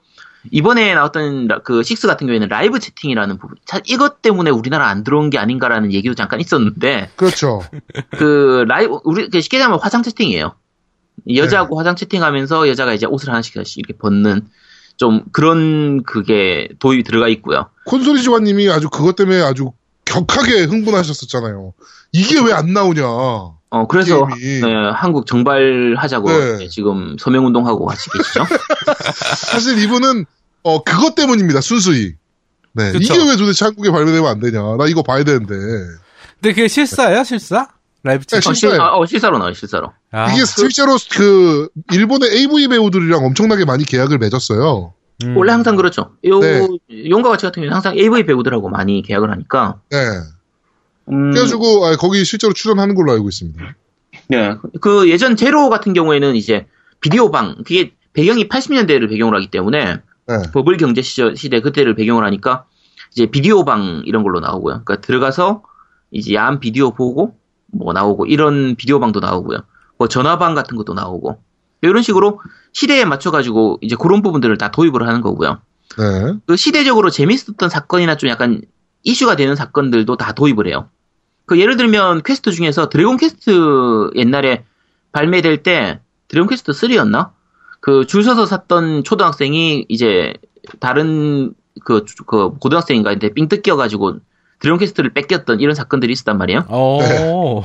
이번에 나왔던 라- 그 식스 같은 경우에는 라이브 채팅이라는 부분, 자, 이것 때문에 우리나라 안 들어온 게 아닌가라는 얘기도 잠깐 있었는데 그렇죠. 그 라이브 우리 그 쉽게 얘기하면 화상 채팅이에요. 여자하고 화상 채팅하면서 여자가 이제 옷을 하나씩 하나씩 이렇게 벗는 좀 그런 그게 도입이 들어가 있고요. 콘솔이 지화님이 아주 그것 때문에 아주 격하게 흥분하셨었잖아요. 이게 왜 안 나오냐. 어 그래서. 네, 한국 정발하자고 네. 지금 서명 운동하고 같이 계시죠. 사실 이분은 어 그것 때문입니다. 순수히. 네. 그쵸. 이게 왜 도대체 한국에 발매되면 안 되냐. 나 이거 봐야 되는데. 근데 그게 실사야, 실사? 라이브 네, 채팅? 어, 실. 아, 어, 실사로 나와요, 실사로. 아, 이게 실제로 그 일본의 AV 배우들이랑 엄청나게 많이 계약을 맺었어요. 음. 원래 항상 그렇죠. 요 네. 용과 같이 같은 경우는 항상 AV 배우들하고 많이 계약을 하니까. 네. 음, 그래가지고 아, 거기 실제로 출연하는 걸로 알고 있습니다. 네. 그 예전 제로 같은 경우에는 이제 비디오 방 그게 배경이 80년대를 배경으로 하기 때문에 네. 버블 경제 시절 시대 그때를 배경으로 하니까 이제 비디오 방 이런 걸로 나오고요. 그러니까 들어가서 이제 야한 비디오 보고 뭐 나오고 이런 비디오 방도 나오고요. 뭐 전화방 같은 것도 나오고 이런 식으로 시대에 맞춰 가지고 이제 그런 부분들을 다 도입을 하는 거고요. 네. 그 시대적으로 재밌었던 사건이나 좀 약간 이슈가 되는 사건들도 다 도입을 해요. 그 예를 들면 퀘스트 중에서 드래곤 퀘스트 옛날에 발매될 때 드래곤 퀘스트 3였나? 그 줄 서서 샀던 초등학생이 이제 다른 그, 그 고등학생인가한테 삥 뜯겨가지고 드래곤 퀘스트를 뺏겼던 이런 사건들이 있었단 말이에요. 어.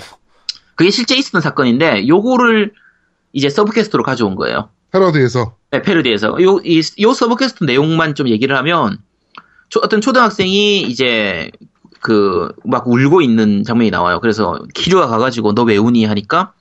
그게 실제 있었던 사건인데 요거를 이제 서브 퀘스트로 가져온 거예요. 패러디에서. 네, 패러디에서. 요, 이, 요 서브 퀘스트 내용만 좀 얘기를 하면, 초- 어떤 초등학생이 이제, 그, 막 울고 있는 장면이 나와요. 그래서 키류가 가가지고 너 왜 우니 하니까,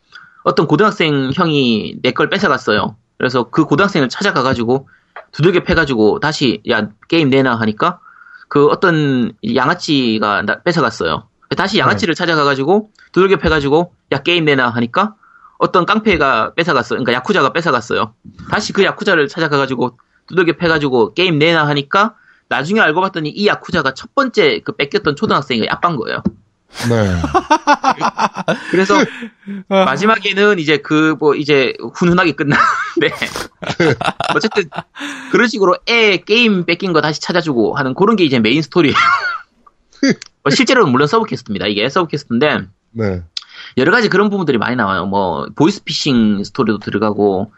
어떤 고등학생 형이 내 걸 뺏어갔어요. 그래서 그 고등학생을 찾아가가지고, 두들겨 패가지고, 다시, 야, 게임 내놔 하니까, 그 어떤 양아치가 나- 뺏어갔어요. 다시 양아치를 찾아가가지고, 두들겨 패가지고, 야, 게임 내놔 하니까, 어떤 깡패가 뺏어갔어요. 그러니까 야쿠자가 뺏어갔어요. 다시 그 야쿠자를 찾아가가지고 두들겨 패가지고 게임 내놔 하니까 나중에 알고 봤더니 이 야쿠자가 첫 번째 그 뺏겼던 초등학생이 아빠인 거예요. 네. 그래서 아, 마지막에는 이제 그 뭐 이제 훈훈하게 끝나는데 어쨌든 그런 식으로 애 게임 뺏긴 거 다시 찾아주고 하는 그런 게 이제 메인 스토리예요. 뭐 실제로는 물론 서브 퀘스트입니다. 이게 서브 퀘스트인데 네. 여러 가지 그런 부분들이 많이 나와요. 뭐 보이스피싱 스토리도 들어가고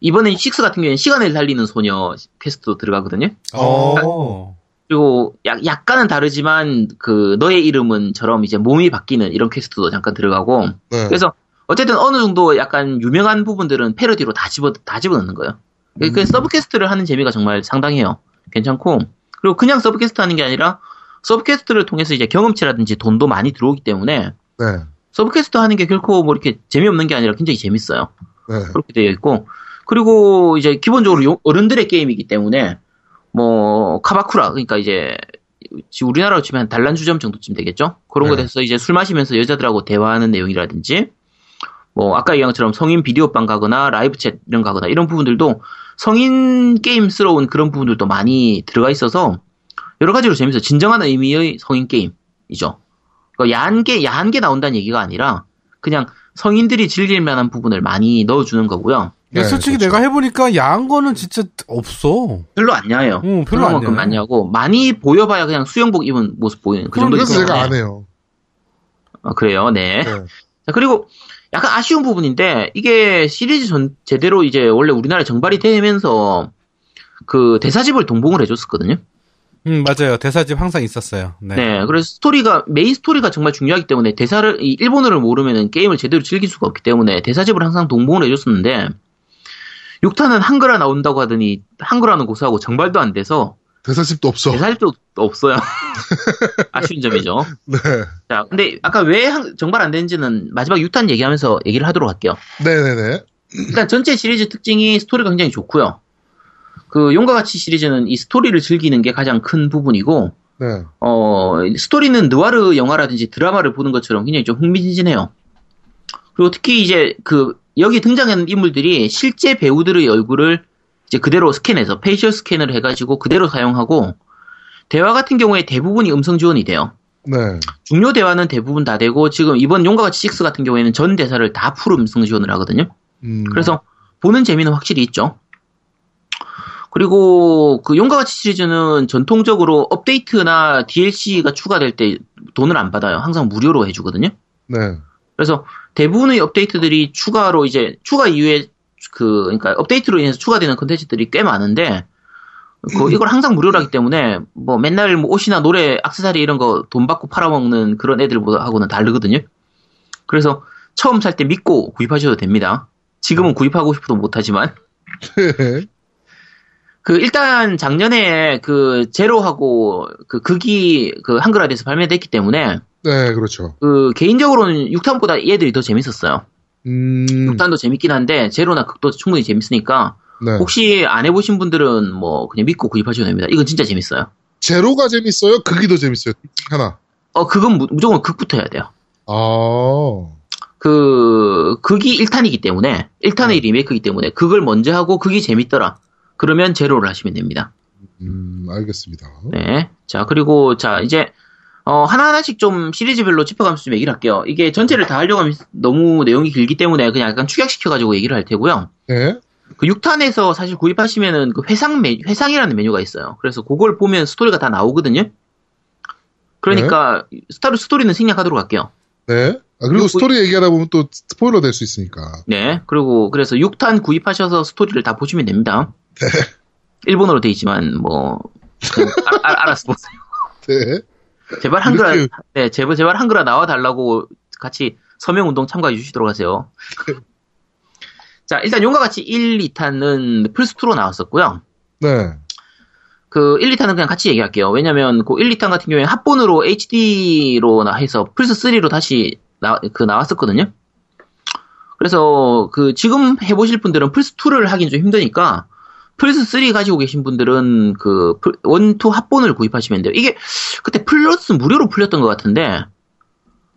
이번엔 식스 같은 경우에는 시간을 달리는 소녀 퀘스트도 들어가거든요. 어. 그리고 약, 약간은 다르지만 그 너의 이름은처럼 이제 몸이 바뀌는 이런 퀘스트도 잠깐 들어가고 네. 그래서 어쨌든 어느 정도 약간 유명한 부분들은 패러디로 다 집어 다 집어넣는 거예요. 그 음. 서브 퀘스트를 하는 재미가 정말 상당해요. 괜찮고 그리고 그냥 서브 퀘스트 하는 게 아니라 서브 퀘스트를 통해서 이제 경험치라든지 돈도 많이 들어오기 때문에 네. 서브 퀘스트 하는 게 결코 뭐 이렇게 재미없는 게 아니라 굉장히 재밌어요. 네. 그렇게 되어 있고 그리고 이제 기본적으로 요- 어른들의 게임이기 때문에 뭐 キャバクラ 그러니까 이제 지금 우리나라로 치면 한 단란주점 정도쯤 되겠죠 그런 네. 거 돼서 이제 술 마시면서 여자들하고 대화하는 내용이라든지 뭐 아까 얘기한 것처럼 성인 비디오방 가거나 live chat 이런 거 가거나 이런 부분들도 성인 게임스러운 그런 부분들도 많이 들어가 있어서 여러 가지로 재밌어요 진정한 의미의 성인 게임이죠 그러니까 야한 게 야한 게 나온다는 얘기가 아니라 그냥 성인들이 즐길 만한 부분을 많이 넣어주는 거고요. 네, 솔직히 그렇죠. 내가 해보니까 야한 거는 진짜 없어. 별로 안 야해요. 응, 별로 안 그만큼 야해. 많이 하고 많이 보여봐야 그냥 수영복 입은 모습 보이는 그 정도. 그래서 제가 안 해요. 아, 그래요, 네. 네. 자, 그리고 약간 아쉬운 부분인데 이게 시리즈 전 제대로 이제 원래 우리나라에 정발이 되면서 그 대사집을 동봉을 해줬었거든요. 음, 맞아요. 대사집 항상 있었어요. 네. 네. 그래서 스토리가 메인 스토리가 정말 중요하기 때문에 대사를 이 일본어를 모르면은 게임을 제대로 즐길 수가 없기 때문에 대사집을 항상 동봉을 해줬었는데 6탄은 한글화 나온다고 하더니 한글화는 고사하고 정발도 안 돼서 대사집도 없어. 대사집도 없어요. 아쉬운 점이죠. 네. 자, 근데 아까 왜 한- 정발 안 되는지는 마지막 6탄 얘기하면서 얘기를 하도록 할게요. 네네네. 일단 전체 시리즈 특징이 스토리가 굉장히 좋고요. 그 용과 같이 시리즈는 이 스토리를 즐기는 게 가장 큰 부분이고 네. 어, 스토리는 느와르 영화라든지 드라마를 보는 것처럼 굉장히 좀 흥미진진해요. 그리고 특히 이제 그 여기 등장하는 인물들이 실제 배우들의 얼굴을 이제 그대로 스캔해서 facial scan을 해가지고 그대로 사용하고 대화 같은 경우에 대부분이 음성 지원이 돼요. 네. 중요 대화는 대부분 다 되고 지금 이번 용과 같이 6 같은 경우에는 전 대사를 다 full 음성 지원을 하거든요. 음. 그래서 보는 재미는 확실히 있죠. 그리고 그 용과 같이 시리즈는 전통적으로 업데이트나 DLC가 추가될 때 돈을 안 받아요. 항상 무료로 해주거든요. 네. 그래서 대부분의 업데이트들이 추가로 이제 추가 이후에 그 그러니까 업데이트로 인해서 추가되는 컨텐츠들이 꽤 많은데 그 이걸 항상 무료로 하기 때문에 뭐 맨날 뭐 옷이나 노래, 액세서리 이런 거 돈 받고 팔아먹는 그런 애들하고는 다르거든요. 그래서 처음 살 때 믿고 구입하셔도 됩니다. 지금은 구입하고 싶어도 못하지만 네. 그 일단 작년에 그 제로하고 그 극이 그 한글화돼서 발매됐기 때문에 네, 그렇죠. 그 개인적으로는 6탄보다 얘들이 더 재밌었어요. 음. 6탄도 재밌긴 한데 제로나 극도 충분히 재밌으니까 네. 혹시 안 해보신 분들은 뭐 그냥 믿고 구입하셔도 됩니다. 이건 진짜 재밌어요. 제로가 재밌어요? 극이 더 재밌어요? 하나. 어 그건 무, 무조건 극부터 해야 돼요. 아. 그 극이 1탄이기 때문에 1탄의 네. 리메이크이기 때문에 극을 먼저 하고 극이 재밌더라. 그러면 제로를 하시면 됩니다. 음, 알겠습니다. 네. 자, 그리고, 자, 이제, 어, 하나하나씩 좀 시리즈별로 짚어가면서 좀 얘기를 할게요. 이게 전체를 다 하려고 하면 너무 내용이 길기 때문에 그냥 약간 축약시켜가지고 얘기를 할 테고요. 네. 그 6탄에서 사실 구입하시면은 그 회상 메, 회상이라는 메뉴가 있어요. 그래서 그걸 보면 스토리가 다 나오거든요. 그러니까, 스토리, 스토리는 생략하도록 할게요. 네. 아, 그리고 그리고 스토리 얘기하다 보면 또 스포일러 될 수 있으니까. 네. 그리고, 그래서 6탄 구입하셔서 스토리를 다 보시면 됩니다. 일본어로 돼 있지만, 뭐, 아, 아, 알아서 보세요. 네. 제발 한글화, 이렇게- 네, 제발, 제발 한글화 나와달라고 같이 서명 운동 참가해 주시도록 하세요. 자, 일단 용과 같이 1, 2탄은 플스2로 나왔었고요. 네. 그 1, 2탄은 그냥 같이 얘기할게요. 왜냐면 그 1, 2탄 같은 경우에 합본으로 HD로 해서 플스3로 다시 나, 그 나왔었거든요. 그래서 그 지금 해보실 분들은 플스2를 하긴 좀 힘드니까 플스3 가지고 계신 분들은 그 플- one two 합본을 구입하시면 돼요. 이게 그때 플러스 무료로 풀렸던 것 같은데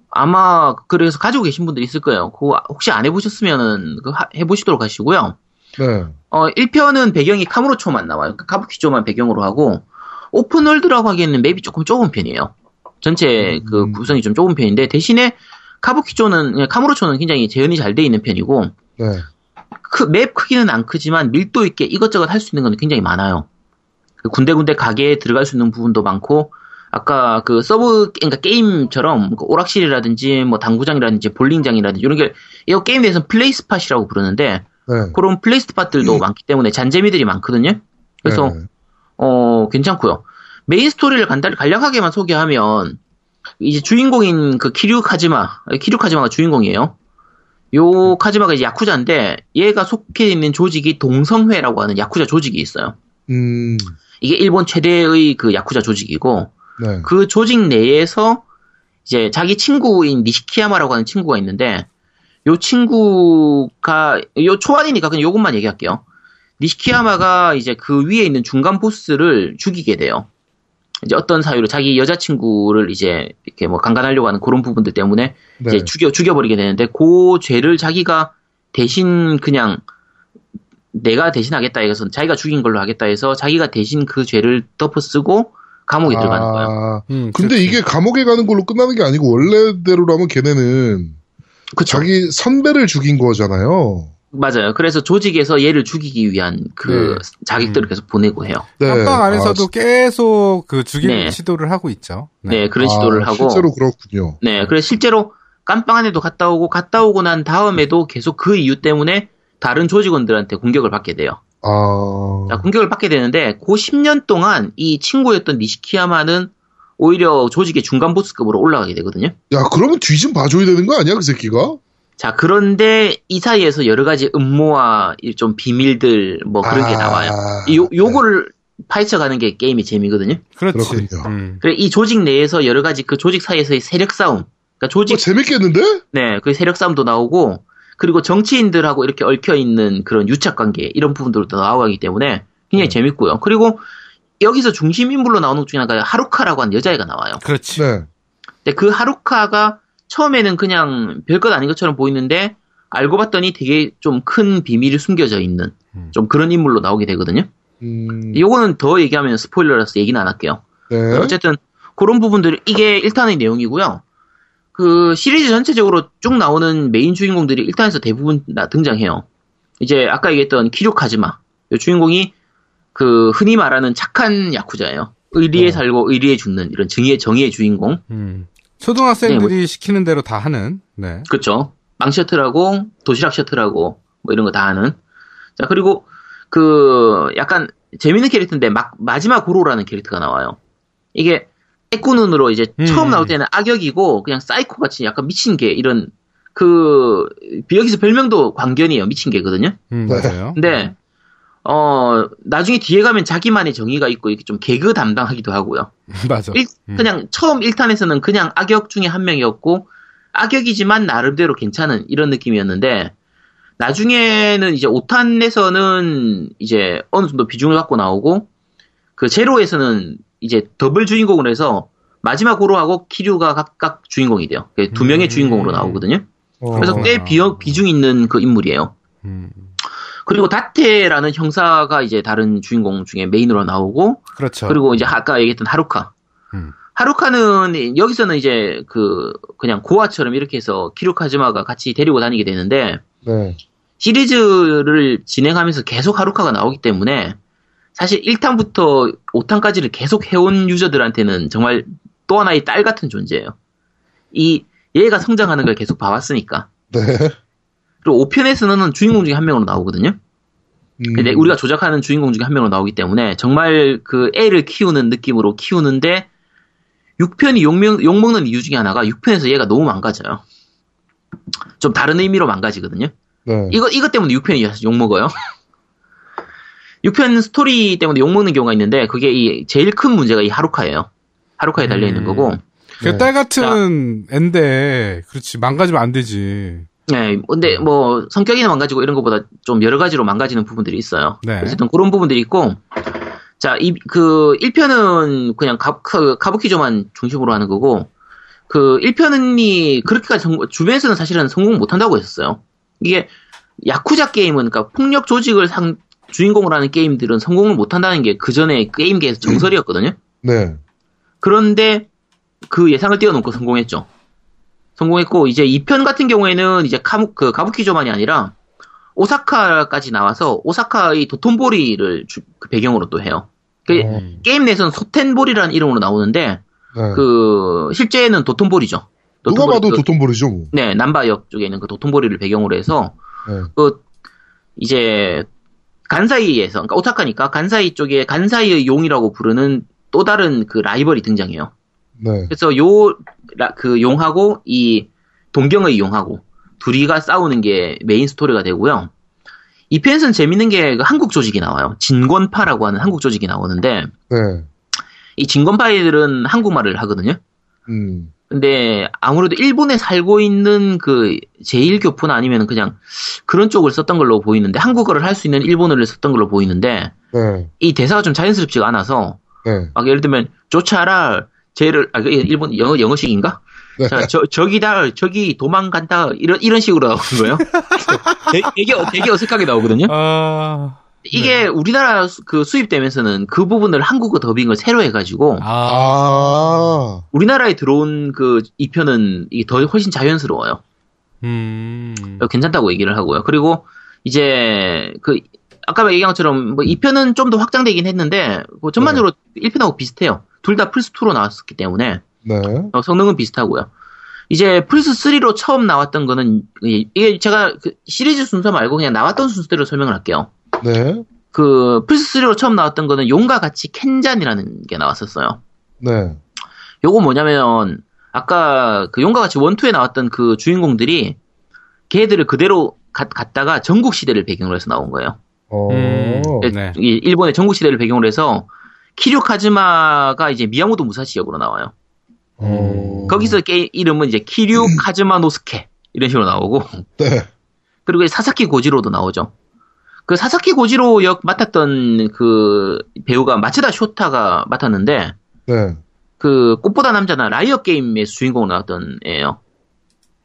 아마 그래서 가지고 계신 분들이 있을 거예요. 그거 혹시 안 해보셨으면은 그 하- 해보시도록 하시고요. 네. 어, 1편은 배경이 카무로초만 나와요. 그러니까 카부키초만 배경으로 하고, open world라고 하기에는 맵이 조금 좁은 편이에요. 전체 그 음. 구성이 좀 좁은 편인데, 대신에 카부키초는, 카무로초는 굉장히 재현이 잘 돼 있는 편이고, 네. 크, 맵 크기는 안 크지만 밀도 있게 이것저것 할 수 있는 건 굉장히 많아요. 그 군데군데 가게에 들어갈 수 있는 부분도 많고, 아까 그 서브, 그러니까 게임처럼 그 오락실이라든지 뭐 당구장이라든지 볼링장이라든지 이런 게, 이거 게임 내에서는 play spot이라고 부르는데, 네. 그런 play spot들도 많기 때문에 잔재미들이 많거든요. 그래서 네. 어 괜찮고요. 메인 스토리를 간단히 간략하게만 소개하면 이제 주인공인 그 키류 카즈마, 키류 카즈마가 주인공이에요. 요 카즈마가 이제 야쿠자인데 얘가 속해 있는 조직이 동성회라고 하는 야쿠자 조직이 있어요. 음, 이게 일본 최대의 그 야쿠자 조직이고 네. 그 조직 내에서 이제 자기 친구인 니시키야마라고 하는 친구가 있는데 요 친구가 요 초반이니까 그냥 요것만 얘기할게요. 니시키야마가 이제 그 위에 있는 중간 보스를 죽이게 돼요. 이제 어떤 사유로 자기 여자친구를 이제 이렇게 뭐 강간하려고 하는 그런 부분들 때문에 네. 이제 죽여 죽여버리게 되는데 그 죄를 자기가 대신 그냥 내가 대신하겠다 해서 자기가 죽인 걸로 하겠다 해서 자기가 대신 그 죄를 덮어쓰고 감옥에 들어가는 거예요. 아, 음, 근데 그렇지. 이게 감옥에 가는 걸로 끝나는 게 아니고 원래대로라면 걔네는 그쵸. 자기 선배를 죽인 거잖아요. 맞아요. 그래서 조직에서 얘를 죽이기 위한 그 네. 자객들을 계속 보내고 해요. 네. 깜빵 안에서도 아, 계속 그 죽이는 네. 시도를 하고 있죠. 네, 그런 아, 시도를 하고. 실제로 그렇군요. 네, 그래서 실제로 깜빵 안에도 갔다 오고 갔다 오고 난 다음에도 계속 그 이유 때문에 다른 조직원들한테 공격을 받게 돼요. 아, 자, 공격을 받게 되는데 그 10년 동안 이 친구였던 니시키야마는 오히려 조직의 중간 보스급으로 올라가게 되거든요. 야 그러면 뒤 좀 봐줘야 되는 거 아니야 그 새끼가? 자, 그런데 이 사이에서 여러 가지 음모와 이좀 비밀들 뭐 그런 게 아, 나와요. 요, 요거를 파헤쳐 가는 게 게임의 재미거든요. 그렇지. 그렇군요. 음. 그래, 이 조직 내에서 여러 가지 그 조직 사이에서의 세력 싸움. 그러니까 조직, 어, 재밌겠는데? 네, 그 세력 싸움도 나오고, 그리고 정치인들하고 이렇게 얽혀있는 그런 유착 관계, 이런 부분들도 나오기 때문에 굉장히 네. 재밌고요. 그리고 여기서 중심 인물로 나오는 것 중에 하나가 하루카라고 하는 여자애가 나와요. 그렇지. 네. 근데 그 하루카가 처음에는 그냥 별것 아닌 것처럼 보이는데, 알고 봤더니 되게 좀 큰 비밀이 숨겨져 있는, 음. 좀 그런 인물로 나오게 되거든요. 음, 요거는 더 얘기하면 스포일러라서 얘기는 안 할게요. 네. 어쨌든 그런 부분들 이게 1탄의 내용이고요. 그 시리즈 전체적으로 쭉 나오는 메인 주인공들이 1탄에서 대부분 나- 등장해요. 이제 아까 얘기했던 키류 카즈마. 이 주인공이 그 흔히 말하는 착한 야쿠자예요. 의리에 네. 살고 의리에 죽는 이런 정의의 정의의 주인공. 음. 초등학생들이 네, 시키는 대로 다 하는. 네. 그렇죠. 망 셔틀하고 도시락 셔틀하고 뭐 이런 거 다 하는. 자 그리고 그 약간 재밌는 캐릭터인데 막 마지막 고로라는 캐릭터가 나와요. 이게 애꾸눈으로 이제 음. 처음 나올 때는 악역이고 그냥 사이코 같이 약간 미친 개 이런 그 여기서 별명도 광견이에요 미친 개거든요. 음, 네. 맞아요. 근데 어 나중에 뒤에 가면 자기만의 정의가 있고 이렇게 좀 개그 담당하기도 하고요. 맞아. 일- 음. 그냥 처음 1탄에서는 그냥 악역 중에 한 명이었고 악역이지만 나름대로 괜찮은 이런 느낌이었는데 나중에는 이제 5탄에서는 이제 어느 정도 비중을 갖고 나오고 그 제로에서는 이제 더블 주인공을 해서 마지마 고로하고 키류가 각각 주인공이 돼요. 그 두 명의 음. 주인공으로 나오거든요. 어, 그래서 꽤 비, 비중 있는 그 인물이에요. 음. 그리고 다테라는 형사가 이제 다른 주인공 중에 메인으로 나오고 그렇죠. 그리고 이제 아까 얘기했던 하루카. 음. 하루카는 여기서는 이제 그 그냥 고아처럼 이렇게 해서 키류 카즈마가 같이 데리고 다니게 되는데 네. 시리즈를 진행하면서 계속 하루카가 나오기 때문에 사실 1탄부터 5탄까지를 계속 해온 유저들한테는 정말 또 하나의 딸 같은 존재예요. 이 얘가 성장하는 걸 계속 봐왔으니까. 네. 그리고 5편에서는 주인공 중에 한 명으로 나오거든요. 음, 근데 우리가 조작하는 주인공 중에 한 명으로 나오기 때문에 정말 그 애를 키우는 느낌으로 키우는데 6편이 욕먹, 욕먹는 이유 중에 하나가 6편에서 얘가 너무 망가져요. 좀 다른 의미로 망가지거든요. 네. 이거, 이것 때문에 6편이 욕먹어요. 6편 스토리 때문에 욕먹는 경우가 있는데 그게 이 제일 큰 문제가 이 하루카예요. 하루카에 달려있는 음. 거고 그 네. 딸 같은 앤데, 그렇지. 망가지면 안 되지. 네, 근데 뭐 성격이나 망가지고 이런 것보다 좀 여러 가지로 망가지는 부분들이 있어요. 네. 어쨌든 그런 부분들이 있고, 자, 이, 그 1편은 그냥 가, 그, 가부키조만 중심으로 하는 거고, 그 1편이 그렇게까지 성- 주변에서는 사실은 성공 못 한다고 했었어요. 이게 야쿠자 게임은 그러니까 폭력 조직을 상, 주인공으로 하는 게임들은 성공을 못 한다는 게 그 전에 게임계에서 정설이었거든요. 네. 그런데 그 예상을 뛰어넘고 성공했죠. 성공했고 이제 2편 같은 경우에는 이제 카무, 그 가부키조만이 아니라 오사카까지 나와서 오사카의 도톤보리를 주- 그 배경으로 또 해요. 그 어, 게임 내에서는 소텐보리라는 이름으로 나오는데 네. 그 실제는 도톤보리죠. 누가 도톤보리 봐도 그- 도톤보리죠. 뭐. 네 남바역 쪽에 있는 그 도톤보리를 배경으로 해서 네. 그 이제 간사이에서 그러니까 오사카니까 간사이 쪽에 간사이의 용이라고 부르는 또 다른 그 라이벌이 등장해요. 네. 그래서 요 그 용하고 이 동경의 용하고 둘이가 싸우는 게 메인 스토리가 되고요. 이 편에서는 재밌는 게그 한국 조직이 나와요. 진권파라고 하는 한국 조직이 나오는데 네. 이 진권파이들은 한국말을 하거든요. 음. 근데 아무래도 일본에 살고 있는 그 제1교포나 아니면 그냥 그런 쪽을 썼던 걸로 보이는데 한국어를 할 수 있는 일본어를 썼던 걸로 보이는데 네. 이 대사가 좀 자연스럽지가 않아서 네. 막 예를 들면 쫓아라 쟤를 아그 일본 영어 영어식인가? 네. 자, 저 저기다 저기 도망간다 이런 이런 식으로 나오는 거예요. 되게 되게, 어- 어색하게 나오거든요. 아, 이게 우리나라 수- 그 수입되면서는 그 부분을 한국어 더빙을 새로 해가지고 아, 아. 우리나라에 들어온 그 이 편은 이게 더 훨씬 자연스러워요. 음, 괜찮다고 얘기를 하고요. 그리고 이제 그 아까 얘기한 것처럼 뭐 2편은 좀 더 확장되긴 했는데 뭐 전반적으로 1편하고 비슷해요. 둘 다 플스 2로 나왔었기 때문에 네. 어, 성능은 비슷하고요. 이제 플스 3로 처음 나왔던 거는 이- 이게 제가 그 시리즈 순서 말고 그냥 나왔던 순서대로 설명을 할게요. 네. 그 플스 3로 처음 나왔던 거는 용과 같이 켄잔이라는 게 나왔었어요. 네. 요거 뭐냐면 아까 그 용과 같이 one, two에 나왔던 그 주인공들이 걔들을 그대로 가- 갖다가 전국 시대를 배경으로 해서 나온 거예요. 어. 음. 네. 이 일본의 전국 시대를 배경으로 해서 키류 카즈마가 이제 미야모토 무사시 역으로 나와요. 어. 거기서 게 이름은 이제 키류 카즈마 노스케 이런 식으로 나오고 네. 그리고 이 사사키 고지로도 나오죠. 그 사사키 고지로 역 맡았던 그 배우가 마츠다 쇼타가 맡았는데 네. 그 꽃보다 남자나 라이어 게임의 주인공 나왔던 애예요.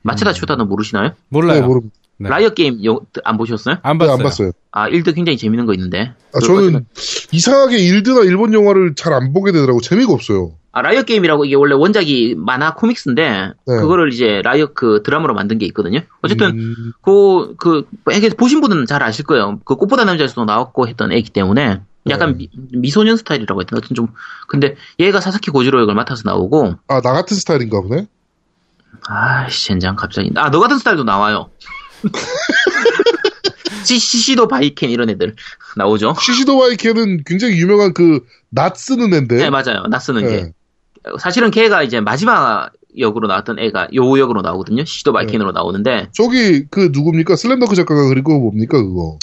마츠다 쇼타는 모르시나요? 몰라요. 네, 모릅니다. 네. 라이어 게임 영- 안 보셨어요? 안 네, 봤어요. 안 봤어요. 아 일드 굉장히 재밌는 거 있는데. 아, 그 저는 이상하게 일드나 일본 영화를 잘 안 보게 되더라고. 재미가 없어요. 아, 라이어 게임이라고 이게 원래 원작이 만화 comics인데 네. 그거를 이제 라이어 그 드라마로 만든 게 있거든요. 어쨌든 음, 그, 그, 보신 분은 잘 아실 거예요. 그 꽃보다 남자에서도 나왔고 했던 애기 때문에 약간 네. 미, 소년 스타일이라고 했던 하여튼 좀 근데 얘가 사사키 고지로 역을 맡아서 나오고 아, 나 같은 스타일인가 보네? 아이씨 젠장 갑자기 아 너 같은 스타일도 나와요. 시, 시시도 바이켄 이런 애들 나오죠. 시시도 바이켄은 굉장히 유명한 그, 낫 쓰는 앤데. 네 맞아요. 낫 쓰는 게 네. 사실은 걔가 이제 마지마 역으로 나왔던 애가 요 역으로 나오거든요. 시시도 바이켄으로 나오는데 저기, 그, 누굽니까? 슬램덩크 작가가 거 뭡니까, 그거?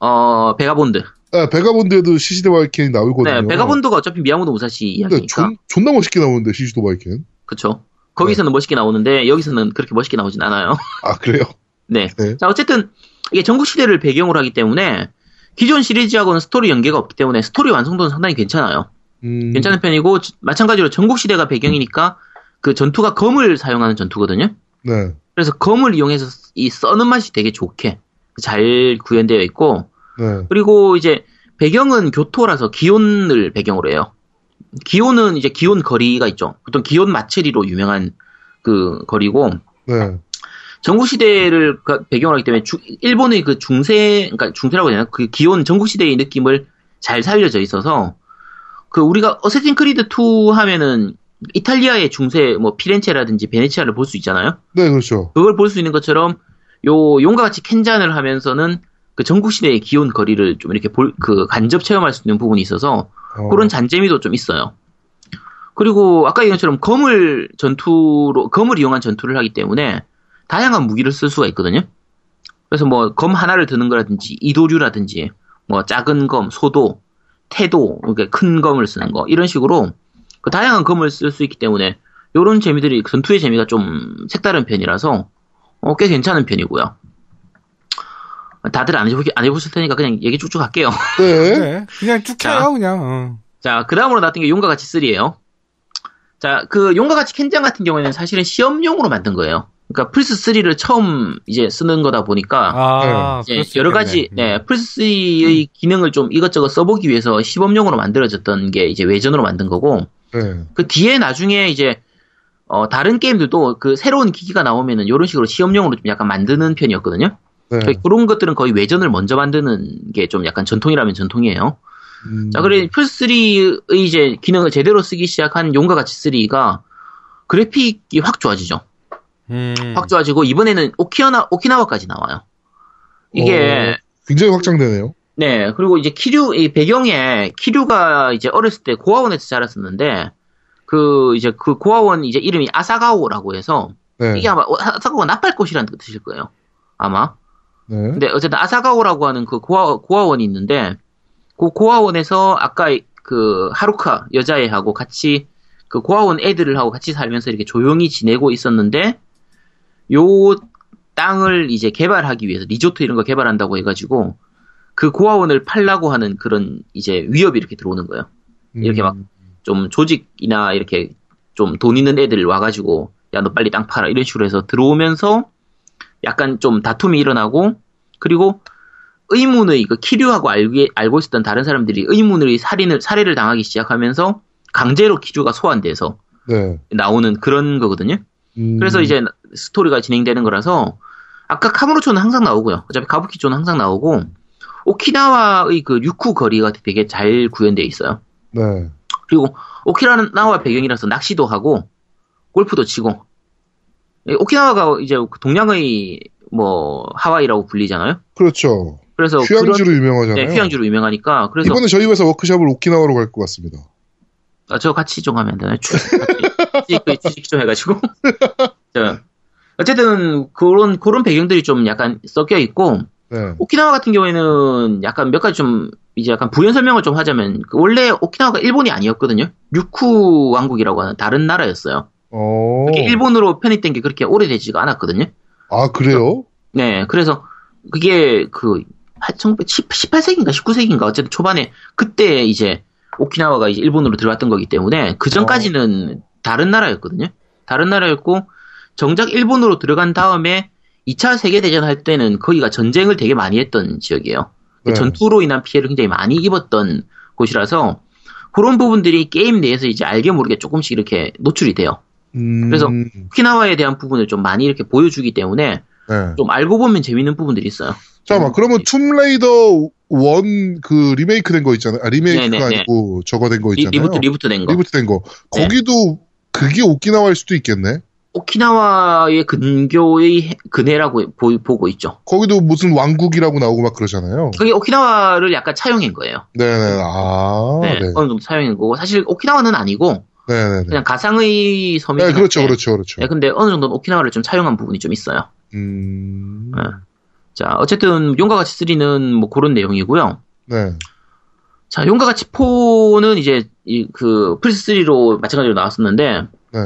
어 베가본드 아, 베가본드에도 시시도 바이켄이 나오거든요. 네 베가본드가 어차피 미야모토 무사시 이야기니까 존, 존나 멋있게 나오는데, 시시도 바이켄. 그쵸. 거기서는 멋있게 나오는데, 여기서는 그렇게 멋있게 나오진 않아요. 아, 그래요? 네. 네. 자, 어쨌든, 이게 전국 시대를 배경으로 하기 때문에, 기존 시리즈하고는 스토리 연계가 없기 때문에, 스토리 완성도는 상당히 괜찮아요. 음, 괜찮은 편이고, 지- 마찬가지로 전국 시대가 배경이니까, 그 전투가 검을 사용하는 전투거든요. 네. 그래서 검을 이용해서 이 써는 맛이 되게 좋게 잘 구현되어 있고, 네. 그리고 이제, 배경은 교토라서 기온을 배경으로 해요. 기온은 이제 기온 거리가 있죠. 보통 기온 마츠리로 유명한 그 거리고, 네. 전국시대를 그 배경으로 하기 때문에 주- 일본의 그 중세, 그러니까 중세라고 해야 되나? 그 기온 전국시대의 느낌을 잘 살려져 있어서 그 우리가 어세신 크리드 2 하면은 이탈리아의 중세, 뭐 피렌체라든지 베네치아를 볼 수 있잖아요? 네, 그렇죠. 그걸 볼 수 있는 것처럼 요 용과 같이 캔잔을 하면서는 그 전국시대의 기온 거리를 좀 이렇게 볼, 그 간접 체험할 수 있는 부분이 있어서 어, 그런 잔재미도 좀 있어요. 그리고 아까 얘기한 것처럼 검을 전투로 검을 이용한 전투를 하기 때문에 다양한 무기를 쓸 수가 있거든요. 그래서 뭐 검 하나를 드는 거라든지 이도류라든지 뭐 작은 검, 소도, 태도, 이렇게 큰 검을 쓰는 거 이런 식으로 그 다양한 검을 쓸 수 있기 때문에 이런 재미들이 전투의 재미가 좀 색다른 편이라서 어, 꽤 괜찮은 편이고요. 다들 안, 해보, 안 해보실 테니까 그냥 얘기 쭉쭉 할게요. 네. 네. 그냥 쭉 자. 해요, 그냥. 어. 자, 그 다음으로 나왔던 게 용과 같이 3예요. 자, 그 용과 같이 캔장 같은 경우에는 사실은 시험용으로 만든 거예요. 그러니까 플스 3를 처음 이제 쓰는 거다 보니까 아, 수 여러. 가지 음. 네, 플스 3의 기능을 좀 이것저것 써보기 위해서 시범용으로 만들어졌던 게 이제 외전으로 만든 거고 네. 그 뒤에 나중에 이제 어, 다른 게임들도 그 새로운 기기가 나오면은 이런 식으로 시험용으로 좀 약간 만드는 편이었거든요. 네. 그런 것들은 거의 외전을 먼저 만드는 게 좀 약간 전통이라면 전통이에요. 음, 자, 그래, 플스 3의 이제 기능을 제대로 쓰기 시작한 용과 같이 3가 그래픽이 확 좋아지죠. 음. 확 좋아지고, 이번에는 오키나와, 오키나와까지 나와요. 이게, 어, 굉장히 확장되네요. 네, 그리고 이제 키류, 이 배경에 키류가 이제 어렸을 때 고아원에서 자랐었는데, 그, 이제 그 고아원 이제 이름이 아사가오라고 해서, 네. 이게 아마 아사가오가 나팔꽃이라는 뜻일 거예요. 아마. 네. 근데 어쨌든 아사가오라고 하는 그 고아, 고아원이 있는데, 그 고아원에서 아까 그 하루카 여자애하고 같이 그 고아원 애들하고 같이 살면서 이렇게 조용히 지내고 있었는데, 요 땅을 이제 개발하기 위해서 리조트 이런 거 개발한다고 해가지고, 그 고아원을 팔라고 하는 그런 이제 위협이 이렇게 들어오는 거예요. 이렇게 막 음. 좀 조직이나 이렇게 좀 돈 있는 애들 와가지고 야 너 빨리 땅 팔아 이런 식으로 해서 들어오면서 약간 좀 다툼이 일어나고 그리고 의문의 그 키류하고 알기, 알고 있었던 다른 사람들이 의문의 살인을 살해를 당하기 시작하면서 강제로 키류가 소환돼서 네. 나오는 그런 거거든요. 음. 그래서 이제 스토리가 진행되는 거라서 아까 카무로초는 항상 나오고요. 어차피 가부키초는 항상 나오고 오키나와의 그 유쿠 거리가 되게 잘 구현되어 있어요. 네. 그리고 오키나와 배경이라서 낚시도 하고 골프도 치고 예, 오키나와가 이제 동양의 뭐 하와이라고 불리잖아요. 그렇죠. 그래서 휴양지로 그런, 유명하잖아요. 네, 휴양지로 유명하니까 그래서 이번에 저희 회사 워크숍을 오키나와로 갈 것 같습니다. 아, 저 같이 좀 하면 안 되나요? 주- 주식, 주식 좀 해가지고. 자, 어쨌든 그런 그런 배경들이 좀 약간 섞여 있고 네. 오키나와 같은 경우에는 약간 몇 가지 좀 이제 약간 부연 설명을 좀 하자면 그 원래 오키나와가 일본이 아니었거든요. 유쿠 왕국이라고 하는 다른 나라였어요. 어. 그게 일본으로 편입된 게 그렇게 오래되지가 않았거든요. 아, 그래요? 네, 그래서 그게 그 18세기인가 19세기인가 어쨌든 초반에 그때 이제 오키나와가 이제 일본으로 들어왔던 거기 때문에 그 전까지는 다른 나라였거든요. 다른 나라였고 정작 일본으로 들어간 다음에 2차 세계대전 할 때는 거기가 전쟁을 되게 많이 했던 지역이에요. 네. 전투로 인한 피해를 굉장히 많이 입었던 곳이라서 그런 부분들이 게임 내에서 이제 알게 모르게 조금씩 이렇게 노출이 돼요. 음. 그래서 오키나와에 대한 부분을 좀 많이 이렇게 보여주기 때문에 네. 좀 알고 보면 재밌는 부분들이 있어요. 잠깐만, 그러면 툼레이더 1그 리메이크 된 거 있잖아요. 아, 리메이크가 네네네. 아니고 저거 된거 리, 있잖아요. reboot reboot 된 거. reboot 된 거. 네. 거기도 그게 오키나와일 수도 있겠네. 오키나와의 근교의 해- 근해라고 보, 보고 있죠. 거기도 무슨 왕국이라고 나오고 막 그러잖아요. 그게 오키나와를 약간 차용한 거예요. 네네. 아, 네, 네. 어느 정도 차용한 거고 사실 오키나와는 아니고 네네네. 그냥 가상의 섬이긴 네, 그렇죠, 그렇죠, 그렇죠. 네, 근데 어느 정도는 오키나와를 좀 차용한 부분이 좀 있어요. 음, 네. 자, 어쨌든 용과 같이 3는 뭐 그런 내용이고요. 네. 자, 용과 같이 4는 이제 이 그 플스 3로 마찬가지로 나왔었는데 네.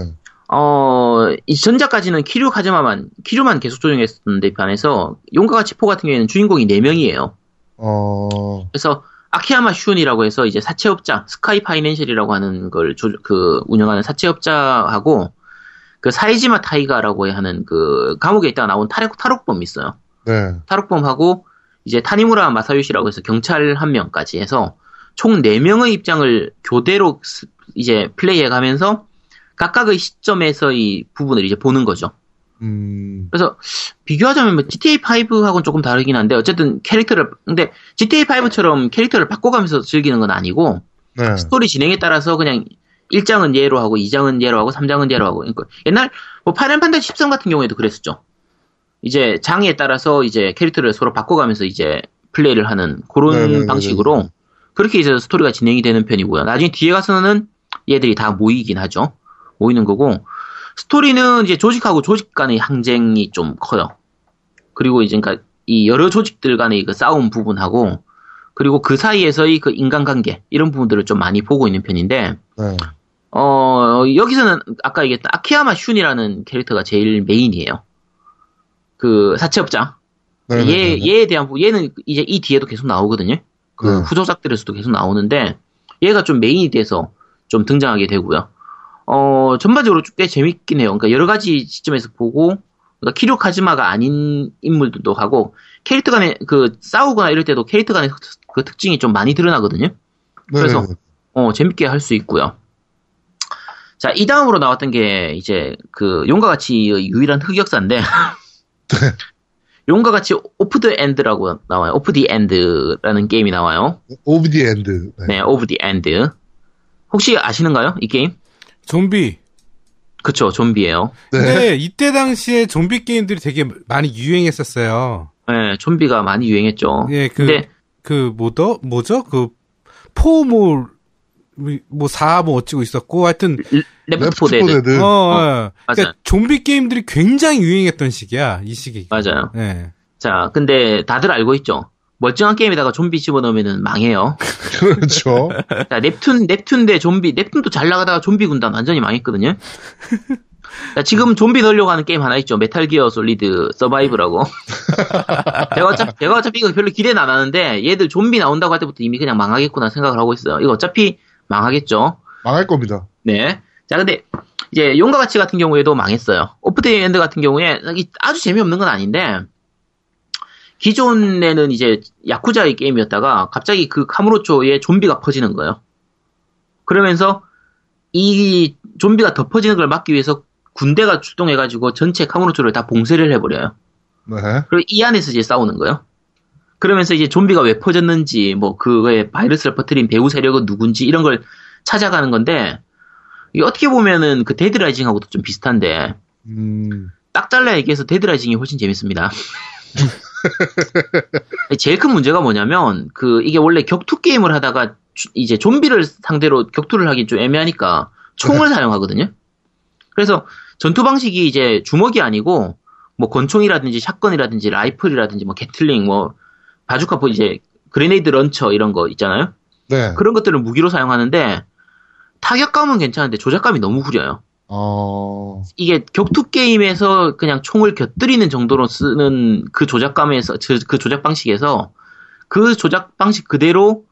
어, 이 전작까지는 키류 카즈마만, 키류만 계속 조종했었는데, 반해서, 용과 같이 4 같은 경우에는 주인공이 4명이에요. 어, 그래서, 아키야마 슌이라고 해서 이제 사채업자, 스카이 파이낸셜이라고 하는 걸 조, 그, 운영하는 사채업자하고, 그 사이지마 타이가라고 하는 그, 감옥에 있다가 나온 탈옥, 탈옥범이 있어요. 네. 탈옥범하고, 이제 타니무라 마사요시라고 해서 경찰 한 명까지 해서, 총 4명의 입장을 교대로 스- 이제 플레이해 가면서, 각각의 시점에서의 부분을 이제 보는 거죠. 음, 그래서 비교하자면 뭐 GTA5하고는 조금 다르긴 한데 어쨌든 캐릭터를 근데 GTA5처럼 캐릭터를 바꿔가면서 즐기는 건 아니고 네. 스토리 진행에 따라서 그냥 1장은 얘로 하고 2장은 얘로 하고 3장은 얘로 하고 그러니까 옛날 뭐 Final Fantasy 13 같은 경우에도 그랬었죠. 이제 장에 따라서 이제 캐릭터를 서로 바꿔가면서 이제 플레이를 하는 그런 네네네네. 방식으로 그렇게 이제 스토리가 진행이 되는 편이고요. 나중에 뒤에 가서는 얘들이 다 모이긴 하죠. 모이는 거고 스토리는 이제 조직하고 조직 간의 항쟁이 좀 커요. 그리고 이제 그러니까 이 여러 조직들 간의 그 싸움 부분하고 그리고 그 사이에서의 그 인간관계 이런 부분들을 좀 많이 보고 있는 편인데 네. 어 여기서는 아까 얘기했던 아키야마 슌이라는 캐릭터가 제일 메인이에요. 그 사채업자 네. 네, 얘 네. 얘에 대한 부 얘는 이제 이 뒤에도 계속 나오거든요. 그 네. 후속작들에서도 계속 나오는데 얘가 좀 메인이 돼서 좀 등장하게 되고요. 어 전반적으로 꽤 재밌긴 해요. 그러니까 여러 가지 시점에서 보고 그러니까 키류 카즈마가 아닌 인물들도 하고 캐릭터 간에 그 싸우거나 이럴 때도 캐릭터 간의 그- 그 특징이 좀 많이 드러나거든요. 네, 그래서 네, 네. 어, 재밌게 할 수 있고요. 자, 이 다음으로 나왔던 게 이제 그 용과 같이의 유일한 흑역사인데 용과 같이 Of the End라고 나와요. Of the End라는 게임이 나와요. Of the End. 네. 네, Of the End. 혹시 아시는가요? 이 게임? 좀비. 그쵸, 좀비예요. 네. 근데 이때 당시에 좀비 게임들이 되게 많이 유행했었어요. 네, 좀비가 많이 유행했죠. 예, 그, 근데 그 뭐더 뭐죠? 그 포뭐 뭐4 뭐 어찌고 있었고 하여튼 Left 4 Left Dead. 어, 어. 맞아요. 그러니까 좀비 게임들이 굉장히 유행했던 시기야 이 시기. 맞아요. 네. 자, 근데 다들 알고 있죠. 멀쩡한 게임에다가 좀비 집어넣으면 망해요. 그렇죠. 자, 넵튠, 넵튠 대 좀비, 넵튠도 잘 나가다가 좀비 군단 완전히 망했거든요. 자, 지금 좀비 넣으려고 하는 게임 하나 있죠. Metal Gear Solid Survive라고. 제가 어차피, 제가 어차피 이거 별로 기대는 안 하는데, 얘들 좀비 나온다고 할 때부터 이미 그냥 망하겠구나 생각을 하고 있어요. 이거 어차피 망하겠죠. 망할 겁니다. 네. 자, 근데, 이제, 용과 같이 같은 경우에도 망했어요. Of the End 같은 경우에, 이 아주 재미없는 건 아닌데, 기존에는 이제, 야쿠자의 게임이었다가, 갑자기 그 카무로초에 좀비가 퍼지는 거예요. 그러면서, 이 좀비가 더 퍼지는 걸 막기 위해서 군대가 출동해가지고 전체 카무로초를 다 봉쇄를 해버려요. 네. 그리고 이 안에서 이제 싸우는 거예요. 그러면서 이제 좀비가 왜 퍼졌는지, 뭐, 그거에 바이러스를 퍼뜨린 배후 세력은 누군지, 이런 걸 찾아가는 건데, 이게 어떻게 보면은 그 Dead Rising하고도 좀 비슷한데, 음, 딱 잘라 얘기해서 Dead Rising이 훨씬 재밌습니다. 제일 큰 문제가 뭐냐면, 그, 이게 원래 격투 게임을 하다가, 주- 이제 좀비를 상대로 격투를 하기 좀 애매하니까, 총을 사용하거든요? 그래서 전투 방식이 이제 주먹이 아니고, 뭐 권총이라든지 shotgun이라든지 라이플이라든지 뭐 Gatling, 뭐, 바주카, 뭐 이제, grenade launcher 이런 거 있잖아요? 네. 그런 것들을 무기로 사용하는데, 타격감은 괜찮은데 조작감이 너무 구려요. 어, 이게 격투 게임에서 그냥 총을 곁들이는 정도로 쓰는 그 조작감에서 그, 그 조작 방식에서 그 조작 방식 그대로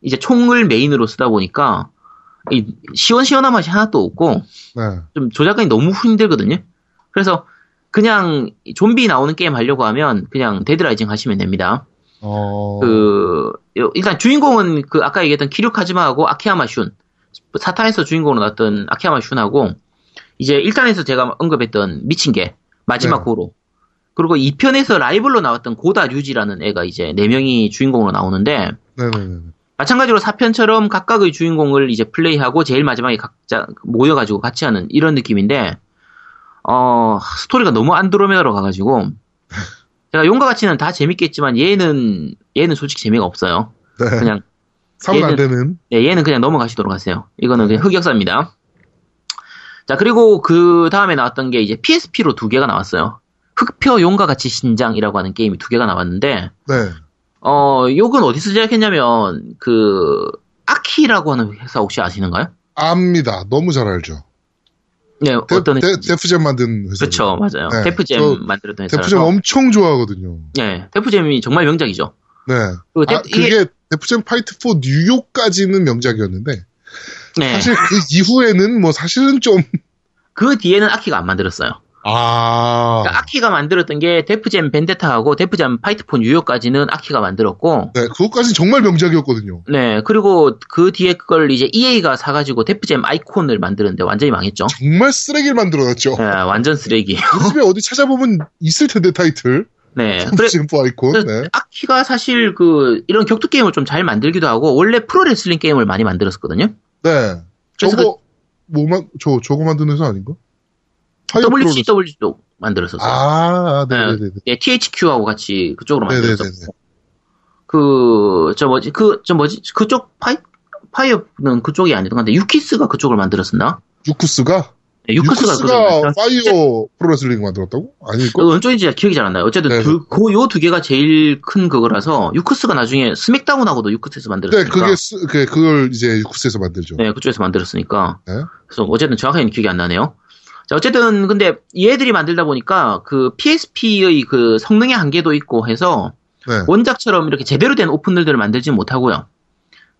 이제 총을 메인으로 쓰다 보니까 이 시원시원한 맛이 하나도 없고 네. 좀 조작감이 너무 힘들거든요. 그래서 그냥 좀비 나오는 게임 하려고 하면 그냥 Dead Rising 하시면 됩니다. 어, 그 일단 주인공은 그 아까 얘기했던 키류 카즈마하고 아키야마 슌 4탄에서 주인공으로 나왔던 아키야마 슌하고 이제 1탄에서 제가 언급했던 미친 개 마지마 네. 고로 그리고 2편에서 라이벌로 나왔던 고다 류지라는 애가 이제 4명이 주인공으로 나오는데 네네네. 마찬가지로 4편처럼 각각의 주인공을 이제 플레이하고 제일 마지막에 각자 모여가지고 같이 하는 이런 느낌인데 어 스토리가 너무 안드로메다로 가가지고 제가 용과 같이는 다 재밌겠지만 얘는 얘는 솔직히 재미가 없어요. 네. 그냥 사면 안 되는. 네, 얘는 그냥 넘어가시도록 하세요. 이거는 그냥 흑역사입니다. 자, 그리고 그 다음에 나왔던 게 이제 PSP로 두 개가 나왔어요. 흑표 용과 같이 신장이라고 하는 게임이 두 개가 나왔는데, 네. 어, 요건 어디서 제작했냐면, 그, AKI라고 하는 회사 혹시 아시는가요? 압니다. 너무 잘 알죠. 네, 데, 어떤 데. Def Jam 만든 회사. 그렇죠, 맞아요. 네, Def Jam 저 만들었던 Def Jam 회사라서. 엄청 좋아하거든요. 네, Def Jam이 정말 명작이죠. 네. 그 데- 아, 그게 Def Jam Fight for New York까지는 명작이었는데 네, 사실 그 이후에는 뭐 사실은 좀 그 뒤에는 AKI가 안 만들었어요. 아. 그러니까 아키가 만들었던 게 데프잼 벤데타하고 데프잼 파이트포 뉴욕까지는 아키가 만들었고, 네, 그것까지는 정말 명작이었거든요. 네, 그리고 그 뒤에 그걸 이제 EA가 사가지고 Def Jam Icon을 만드는데 완전히 망했죠. 정말 쓰레기를 만들어놨죠. 네, 완전 쓰레기. 요즘에 어디 찾아보면 있을 텐데 타이틀. 네, 그래, 지금 아이콘. 네. AKI가 사실 그, 이런 격투 게임을 좀 잘 만들기도 하고, 원래 프로레슬링 게임을 많이 만들었었거든요. 네. 저거 뭐만 저 저거 만드는 회사 아닌가? WCW도 만들었었어요. 아, 네, 네, 네. 네, THQ하고 같이 그쪽으로. 만들었었고. 그, 저 뭐지, 그, 저 뭐지, 그쪽 파이, 파이어는 그쪽이 아니던 건데, 유키스가 그쪽을 만들었었나? 유쿠스가 네, 유쿠스가 만들었- 파이어 프로레슬링 만들었다고? 아닐 그 거? 어느 쪽인지 기억이 잘 안 나요. 어쨌든 네. 두, 그, 요 두 개가 제일 큰 그거라서, 유크스가 나중에 스맥다운하고도 유크스에서 네, 만들었으니까. 그게 스- 그 그걸 이제 Yuke's에서 만들죠. 네, 그쪽에서 만들었으니까. 네. 그래서 어쨌든 정확하게 기억이 안 나네요. 자, 어쨌든 근데 얘들이 만들다 보니까 그 PSP의 그 성능의 한계도 있고 해서 네. 원작처럼 이렇게 제대로 된 open world를 만들지 못하고요.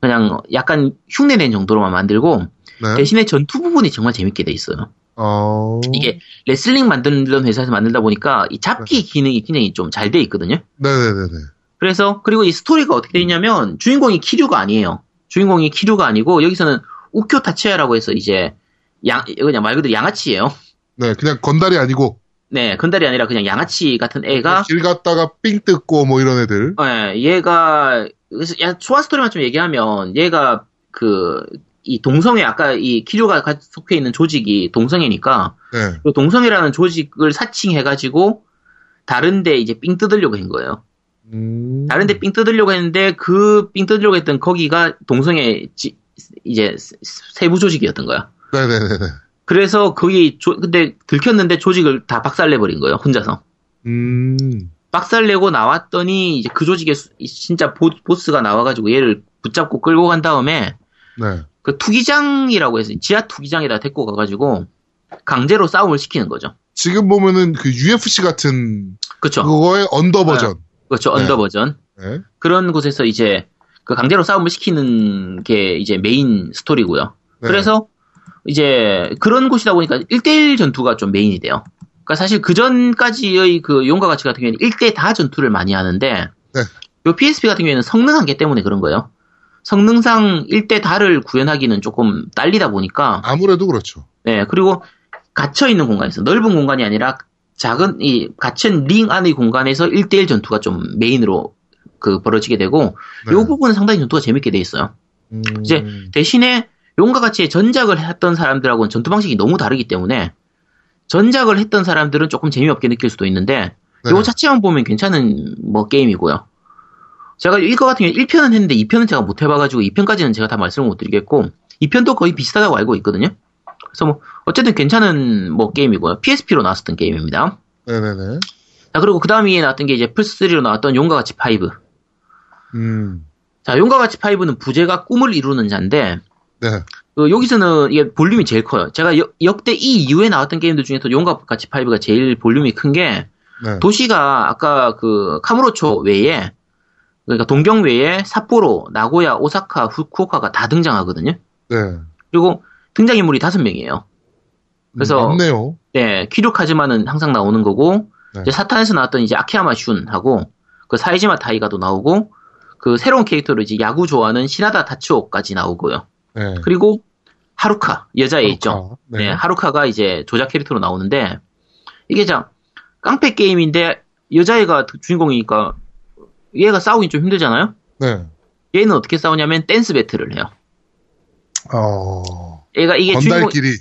그냥 약간 흉내낸 정도로만 만들고 네. 대신에 전투 부분이 정말 재밌게 돼 있어요. 어. 이게 레슬링 만드는 회사에서 만들다 보니까 이 잡기 기능이 굉장히 좀 잘 돼 있거든요. 네네네네. 그래서 그리고 이 스토리가 어떻게 돼 있냐면 주인공이 키류가 아니에요. 주인공이 키류가 아니고 여기서는 우쿄 타치야라고 해서 이제 양 그냥 말 그대로 양아치예요. 네, 그냥 건달이 아니고 네, 건달이 아니라 그냥 양아치 같은 애가 길 갔다가 삥 뜯고 뭐 이런 애들. 예, 얘가 그래서 야, 초아 스토리만 좀 얘기하면 얘가 그 이 동성애 아까 이 키류가 가- 속해 있는 조직이 동성애니까 네. 그 동성애라는 조직을 사칭해가지고 다른데 이제 삥 뜯으려고 한 거예요. 음. 다른데 삥 뜯으려고 했는데 그 삥 뜯으려고 했던 거기가 동성애 지- 이제 세부 조직이었던 거야. 네네네네. 그래서 거기 조- 근데 들켰는데 조직을 다 박살내버린 거예요 혼자서. 음. 박살내고 나왔더니 이제 그 조직의 수- 진짜 보, 보스가 나와가지고 얘를 붙잡고 끌고 간 다음에 네. 그 투기장이라고 해서 지하 투기장에다 데리고 가가지고 강제로 싸움을 시키는 거죠. 지금 보면은 그 UFC 같은 그렇죠. 그거의 언더 버전. 그렇죠. 네. 언더 버전. 네. 그런 곳에서 이제 그 강제로 싸움을 시키는 게 이제 메인 스토리고요. 네. 그래서 이제 그런 곳이다 보니까 1대1 전투가 좀 메인이 돼요. 그러니까 사실 그 전까지의 그 용과 같이 같은 경우에는 1대 다 전투를 많이 하는데 네. 요 PSP 같은 경우에는 성능 한계 때문에 그런 거예요. 성능상 1대 다를 구현하기는 조금 딸리다 보니까 아무래도 그렇죠. 네, 그리고 갇혀 있는 공간에서 넓은 공간이 아니라 작은 이 갇힌 링 안의 공간에서 1대1 전투가 좀 메인으로 그 벌어지게 되고 네. 요 부분은 상당히 전투가 재밌게 돼 있어요. 음. 이제 대신에 용과 같이 전작을 했던 사람들하고는 전투 방식이 너무 다르기 때문에 전작을 했던 사람들은 조금 재미없게 느낄 수도 있는데 네. 요 자체만 보면 괜찮은 뭐 게임이고요. 제가 이거 같은 경우에 1편은 했는데 2편은 제가 못 해봐가지고 2편까지는 제가 다 말씀을 못 드리겠고 2편도 거의 비슷하다고 알고 있거든요. 그래서 뭐 어쨌든 괜찮은 뭐 게임이고요. PSP로 나왔었던 게임입니다. 네네네. 자 그리고 그 다음에 나왔던 게 이제 플스3로 나왔던 용과 같이 5. 음. 자 용과 같이 5는 부제가 꿈을 이루는 자인데 네. 그 여기서는 이게 볼륨이 제일 커요. 제가 역, 역대 이 이후에 나왔던 게임들 중에서 용과 같이 5가 제일 볼륨이 큰게 네. 도시가 아까 그 카무로초 외에 그러니까 동경 외에 삿포로, 나고야, 오사카, 후쿠오카가 다 등장하거든요. 네. 그리고 등장 인물이 다섯 명이에요. 그래서- 음, 맞네요. 네, 키류카즈마는 항상 나오는 거고 네. 이제 사탄에서 나왔던 이제 아키야마 슌하고 그 사이지마 타이가도 나오고 그 새로운 캐릭터로 이제 야구 좋아하는 시나다 다치오까지 나오고요. 네. 그리고 하루카 여자 애 있죠. 네. 네, 하루카가 이제 조작 캐릭터로 나오는데 이게 참 깡패 게임인데 여자애가 주인공이니까 얘가 싸우기 좀 힘들잖아요. 네. 얘는 어떻게 싸우냐면 댄스 배틀을 해요. 어. 얘가 이게 주인공 건달끼리.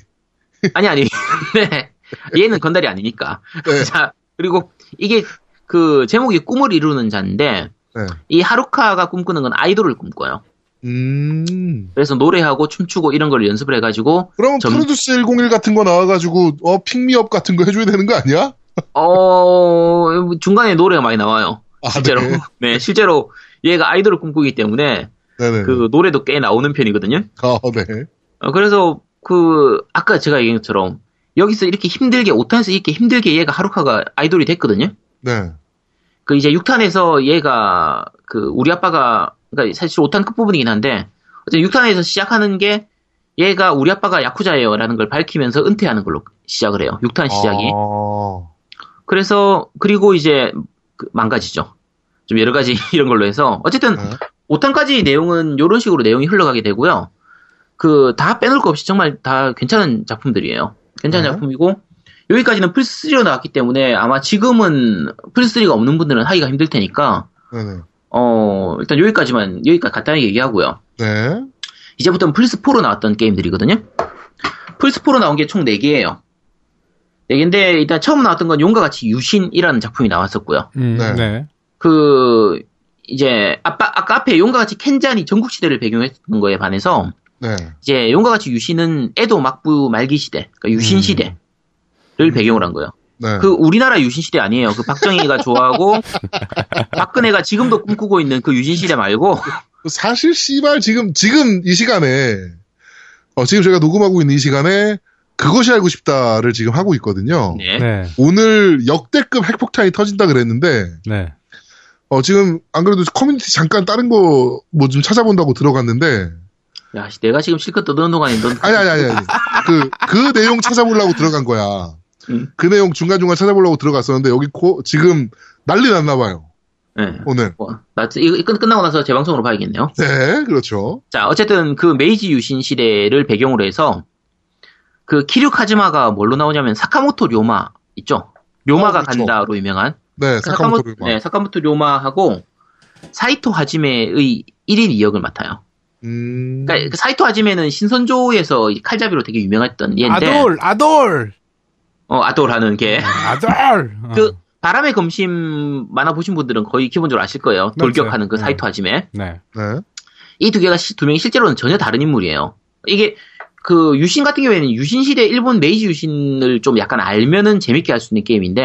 아니 아니 네. 얘는 건달이 아니니까. 네. 자 그리고 이게 그 제목이 꿈을 이루는 자인데 네. 이 하루카가 꿈꾸는 건 아이돌을 꿈꿔요. 음. 그래서 노래하고 춤추고 이런 걸 연습을 해가지고 그럼 점- 프로듀스 101 같은 거 나와가지고 어 핑미업 같은 거 해줘야 되는 거 아니야? 어 중간에 노래가 많이 나와요. 아, 실제로 네. 네 실제로 얘가 아이돌을 꿈꾸기 때문에 네네. 그 노래도 꽤 나오는 편이거든요. 아, 네. 어, 그래서 그 아까 제가 얘기한 것처럼 여기서 이렇게 힘들게 5탄에서 이렇게 힘들게 얘가 하루카가 아이돌이 됐거든요. 네. 그 이제 6탄에서 얘가 그 우리 아빠가 그러니까 사실 5탄 끝부분이긴 한데 어쨌든 6탄에서 시작하는 게 얘가 우리 아빠가 야쿠자예요라는 걸 밝히면서 은퇴하는 걸로 시작을 해요. 6탄 시작이. 아, 그래서 그리고 이제 그 망가지죠. 좀 여러 가지 이런 걸로 해서 어쨌든 네. 5탄까지 내용은 이런 식으로 내용이 흘러가게 되고요. 그 다 빼놓을 거 없이 정말 다 괜찮은 작품들이에요. 괜찮은 네. 작품이고 여기까지는 플스3로 나왔기 때문에 아마 지금은 플스3가 없는 분들은 하기가 힘들 테니까 네네. 어 일단 여기까지만 여기까지 간단하게 얘기하고요. 네. 이제부터는 플스4로 나왔던 게임들이거든요. 플스4로 나온 게 총 4개예요. 4개인데 일단 처음 나왔던 건 용과 같이 유신이라는 작품이 나왔었고요. 음, 네. 네. 그 이제 아까 아까 앞에 용과 같이 켄잔이 전국 시대를 배경했던 거에 반해서 네. 이제 용과 같이 유신은 에도 막부 말기 시대, 그러니까 유신 음. 시대를 배경으로 한 거예요. 네. 그 우리나라 유신 시대 아니에요. 그 박정희가 좋아하고 박근혜가 지금도 꿈꾸고 있는 그 유신 시대 말고 사실 씨발 지금 지금 이 시간에 어, 지금 저희가 녹음하고 있는 이 시간에 그것이 알고 싶다를 지금 하고 있거든요. 네. 네. 오늘 역대급 핵폭탄이 터진다 그랬는데 네. 어, 지금 안 그래도 커뮤니티 잠깐 다른 거 뭐 좀 찾아본다고 들어갔는데 야, 씨, 내가 지금 실컷 떠드는 동안에 넌 아니 아니 아니 아니 그 그 내용 찾아보려고 들어간 거야. 음. 그 내용 중간 중간 찾아보려고 들어갔었는데 여기 코, 지금 난리 났나 봐요. 네. 오늘. 뭐, 나 이거 끝- 끝나고 나서 재방송으로 봐야겠네요. 네, 그렇죠. 자, 어쨌든 그 메이지 유신 시대를 배경으로 해서 그 키류 카즈마가 뭘로 나오냐면 사카모토 료마 있죠? 료마가 어, 그렇죠. 간다로 유명한 네, 그 사카모토 류마. 네, 사카모토 료마하고 사이토 하지메의 1인 2역을 맡아요. 음. 그러니까 그 사이토 하지메는 신선조에서 이 칼잡이로 되게 유명했던 얘인데 아돌, 아돌, 어, 아돌 하는 게 아돌. 어. 그 바람의 검심 만화 보신 분들은 거의 기본적으로 아실 거예요. 돌격하는 그 네. 사이토 하지메. 네. 네. 이 두 개가 시- 두 명이 실제로는 전혀 다른 인물이에요. 이게 그 유신 같은 경우에는 유신 시대 일본 메이지 유신을 좀 약간 알면은 재밌게 할 수 있는 게임인데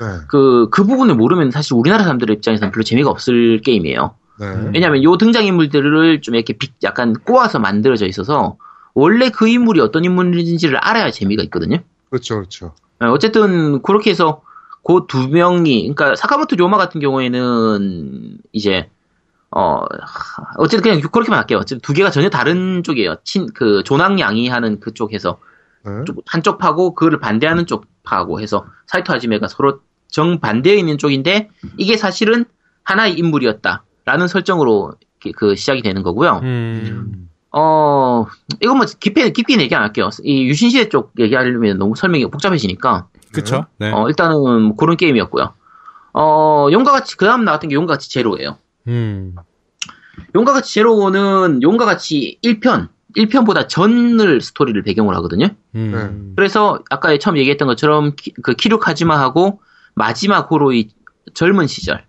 네. 그 그 부분을 모르면 사실 우리나라 사람들 입장에서는 별로 재미가 없을 게임이에요. 네. 왜냐하면 요 등장 인물들을 좀 이렇게 비- 약간 꼬아서 만들어져 있어서 원래 그 인물이 어떤 인물인지를 알아야 재미가 있거든요. 그렇죠, 그렇죠. 어, 어쨌든 그렇게 해서 그 두 명이 그러니까 사카모토 료마 같은 경우에는 이제 어 하, 어쨌든 그냥 그렇게만 할게요. 어쨌든 두 개가 전혀 다른 쪽이에요. 친 그 조낭양이 하는 그쪽에서 네. 쪽- 한쪽 파고 그거를 반대하는 쪽 파고 해서 사이토 하지메가 서로 정 반대에 있는 쪽인데 이게 사실은 하나의 인물이었다라는 설정으로 이렇게 그 시작이 되는 거고요. 음. 어 이건 뭐 깊이 깊이는 얘기 안 할게요. 이 유신시대 쪽 얘기하려면 너무 설명이 복잡해지니까 그쵸. 네. 어, 일단은 뭐 그런 게임이었고요. 어, 용과 같이, 그 다음 나왔던 게 용과 같이 제로예요. 음. 용과 같이 제로는 용과 같이 1편, 1편보다 전을 스토리를 배경으로 하거든요. 음. 그래서 아까 처음 얘기했던 것처럼 키, 그 키류 카지마하고 마지막 호로의 젊은 시절을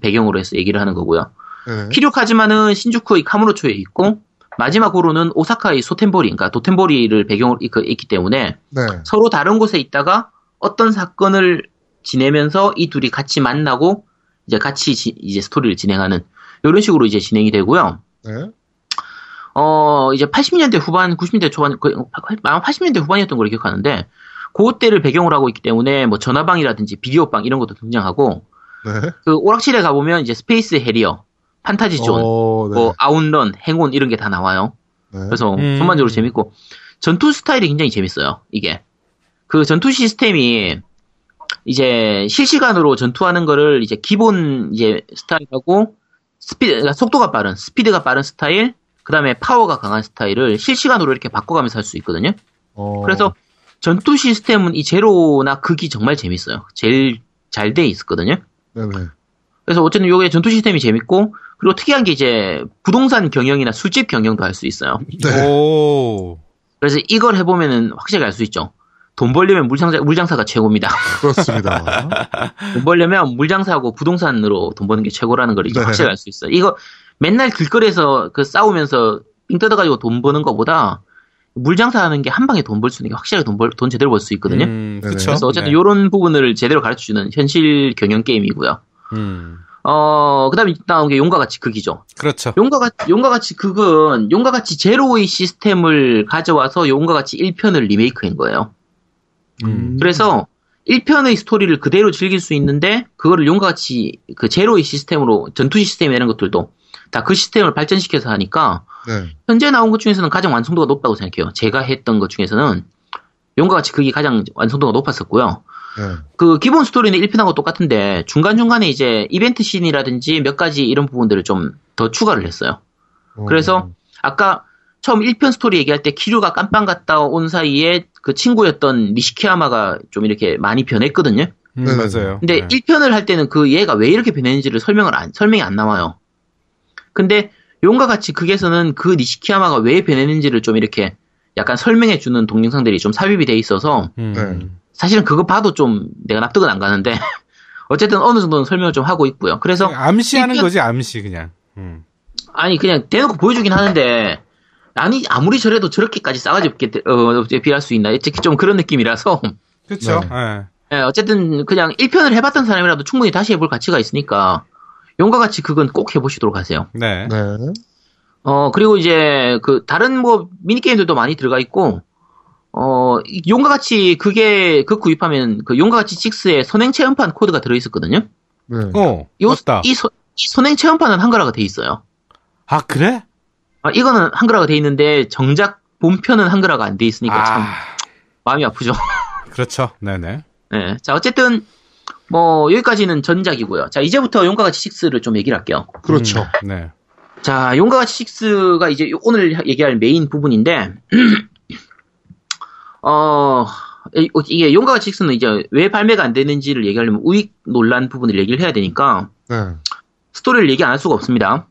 배경으로 해서 얘기를 하는 거고요. 네. 키류 카지마는 신주쿠의 카무로초에 있고 마지막 호로는 오사카의 소텐보리, 그러니까 도텐보리를 배경으로 있- 있기 때문에 네. 서로 다른 곳에 있다가 어떤 사건을 지내면서 이 둘이 같이 만나고 이제 같이 지- 이제 스토리를 진행하는 이런 식으로 이제 진행이 되고요. 네. 어 이제 80년대 후반, 90년대 초반, 아마 80년대 후반이었던 걸로 기억하는데 그때를 배경으로 하고 있기 때문에 뭐 전화방이라든지 비디오방 이런 것도 등장하고 네. 그 오락실에 가보면 이제 스페이스 해리어, 판타지 존, 어, 네. 뭐 아웃런, 행온 이런 게 다 나와요. 네. 그래서 음. 전반적으로 재밌고 전투 스타일이 굉장히 재밌어요. 이게 그 전투 시스템이 이제 실시간으로 전투하는 거를 이제 기본 이제 스타일하고 스피드 그러니까 속도가 빠른 스피드가 빠른 스타일 그다음에 파워가 강한 스타일을 실시간으로 이렇게 바꿔가면서 할 수 있거든요. 어, 그래서 전투 시스템은 이 제로나 극이 정말 재밌어요. 제일 잘 돼 있었거든요. 네네. 그래서 어쨌든 요게 전투 시스템이 재밌고 그리고 특이한 게 이제 부동산 경영이나 술집 경영도 할 수 있어요. 네. 오. 그래서 이걸 해보면은 확실히 알 수 있죠. 돈 벌려면 물장사, 물장사가 최고입니다. 그렇습니다. 돈 벌려면 물장사하고 부동산으로 돈 버는 게 최고라는 걸 이제 네. 확실히 알 수 있어요. 이거 맨날 길거리에서 그 싸우면서 삥 뜯어가지고 돈 버는 것보다 물장사 하는 게 한 방에 돈 벌 수 있는 게 확실하게 돈 벌, 돈 제대로 벌 수 있거든요. 음. 그쵸. 그래서 어쨌든 네. 요런 부분을 제대로 가르쳐 주는 현실 경영 게임이고요. 음. 어, 그 다음에 나온 게 용과 같이 극이죠. 그렇죠. 용과 같이, 용과 같이 극은 용과 같이 제로의 시스템을 가져와서 용과 같이 1편을 리메이크한 거예요. 음. 그래서 1편의 스토리를 그대로 즐길 수 있는데 그거를 용과 같이 그 제로의 시스템으로 전투 시스템 이런 것들도 다 그 시스템을 발전시켜서 하니까 네. 현재 나온 것 중에서는 가장 완성도가 높다고 생각해요. 제가 했던 것 중에서는 용과 같이 그게 가장 완성도가 높았었고요. 네. 그 기본 스토리는 1편하고 똑같은데 중간중간에 이제 이벤트 씬이라든지 몇 가지 이런 부분들을 좀 더 추가를 했어요. 어, 그래서 아까 처음 1편 스토리 얘기할 때 키류가 깜빵 갔다 온 사이에 그 친구였던 니시키야마가 좀 이렇게 많이 변했거든요. 음, 네네. 맞아요. 근데 네. 1편을 할 때는 그 얘가 왜 이렇게 변했는지를 설명을 안, 설명이 안 나와요. 근데 용과 같이 극에서는 그 니시키야마가 왜 변했는지를 좀 이렇게 약간 설명해 주는 동영상들이 좀 삽입이 돼 있어서 음. 네. 사실은 그거 봐도 좀 내가 납득은 안 가는데 어쨌든 어느 정도는 설명을 좀 하고 있고요. 그래서 암시하는 일편- 거지, 암시, 그냥. 음. 아니 그냥 대놓고 보여주긴 하는데 아니 아무리 저래도 저렇게까지 싸가지 없게 어, 비할 수 있나 특히 좀 그런 느낌이라서 그쵸. 네. 예. 예, 어쨌든 그냥 1편을 해봤던 사람이라도 충분히 다시 해볼 가치가 있으니까 용과 같이 그건 꼭 해보시도록 하세요. 네. 네. 어 그리고 이제 그 다른 뭐 미니 게임들도 많이 들어가 있고 어이 용과 같이 그게 그 구입하면 그 용과 같이 6에 선행 체험판 코드가 들어 있었거든요. 네. 어, 요, 맞다. 이, 소- 이 선행 체험판은 한글화가 돼 있어요. 아, 그래? 아, 이거는 한글화가 돼 있는데 정작 본편은 한글화가 안 돼 있으니까 참 아, 마음이 아프죠. 그렇죠. 네네. 네. 자, 어쨌든, 뭐, 여기까지는 전작이고요. 자, 이제부터 용과 같이 6를 좀 얘기를 할게요. 그렇죠. 음, 네. 자, 용과 같이 6가 이제 오늘 얘기할 메인 부분인데, 어, 이- 이게 용과 같이 6는 이제 왜 발매가 안 되는지를 얘기하려면 우익 논란 부분을 얘기를 해야 되니까, 네. 스토리를 얘기 안 할 수가 없습니다.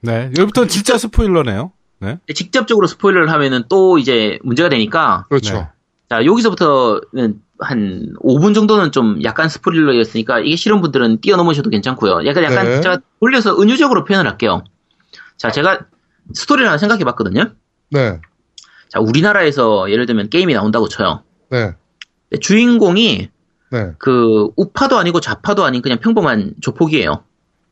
네. 여기부터 진짜 스포일러네요. 네. 직접적으로 스포일러를 하면은 또 이제 문제가 되니까, 그렇죠. 네. 자, 여기서부터는 한 5분 정도는 좀 약간 스포일러였으니까 이게 싫은 분들은 뛰어넘으셔도 괜찮고요. 약간 약간 네. 제가 돌려서 은유적으로 표현을 할게요. 자, 제가 스토리를 하나 생각해 봤거든요. 네. 자, 우리나라에서 예를 들면 게임이 나온다고 쳐요. 네. 주인공이 네. 그 우파도 아니고 좌파도 아닌 그냥 평범한 조폭이에요.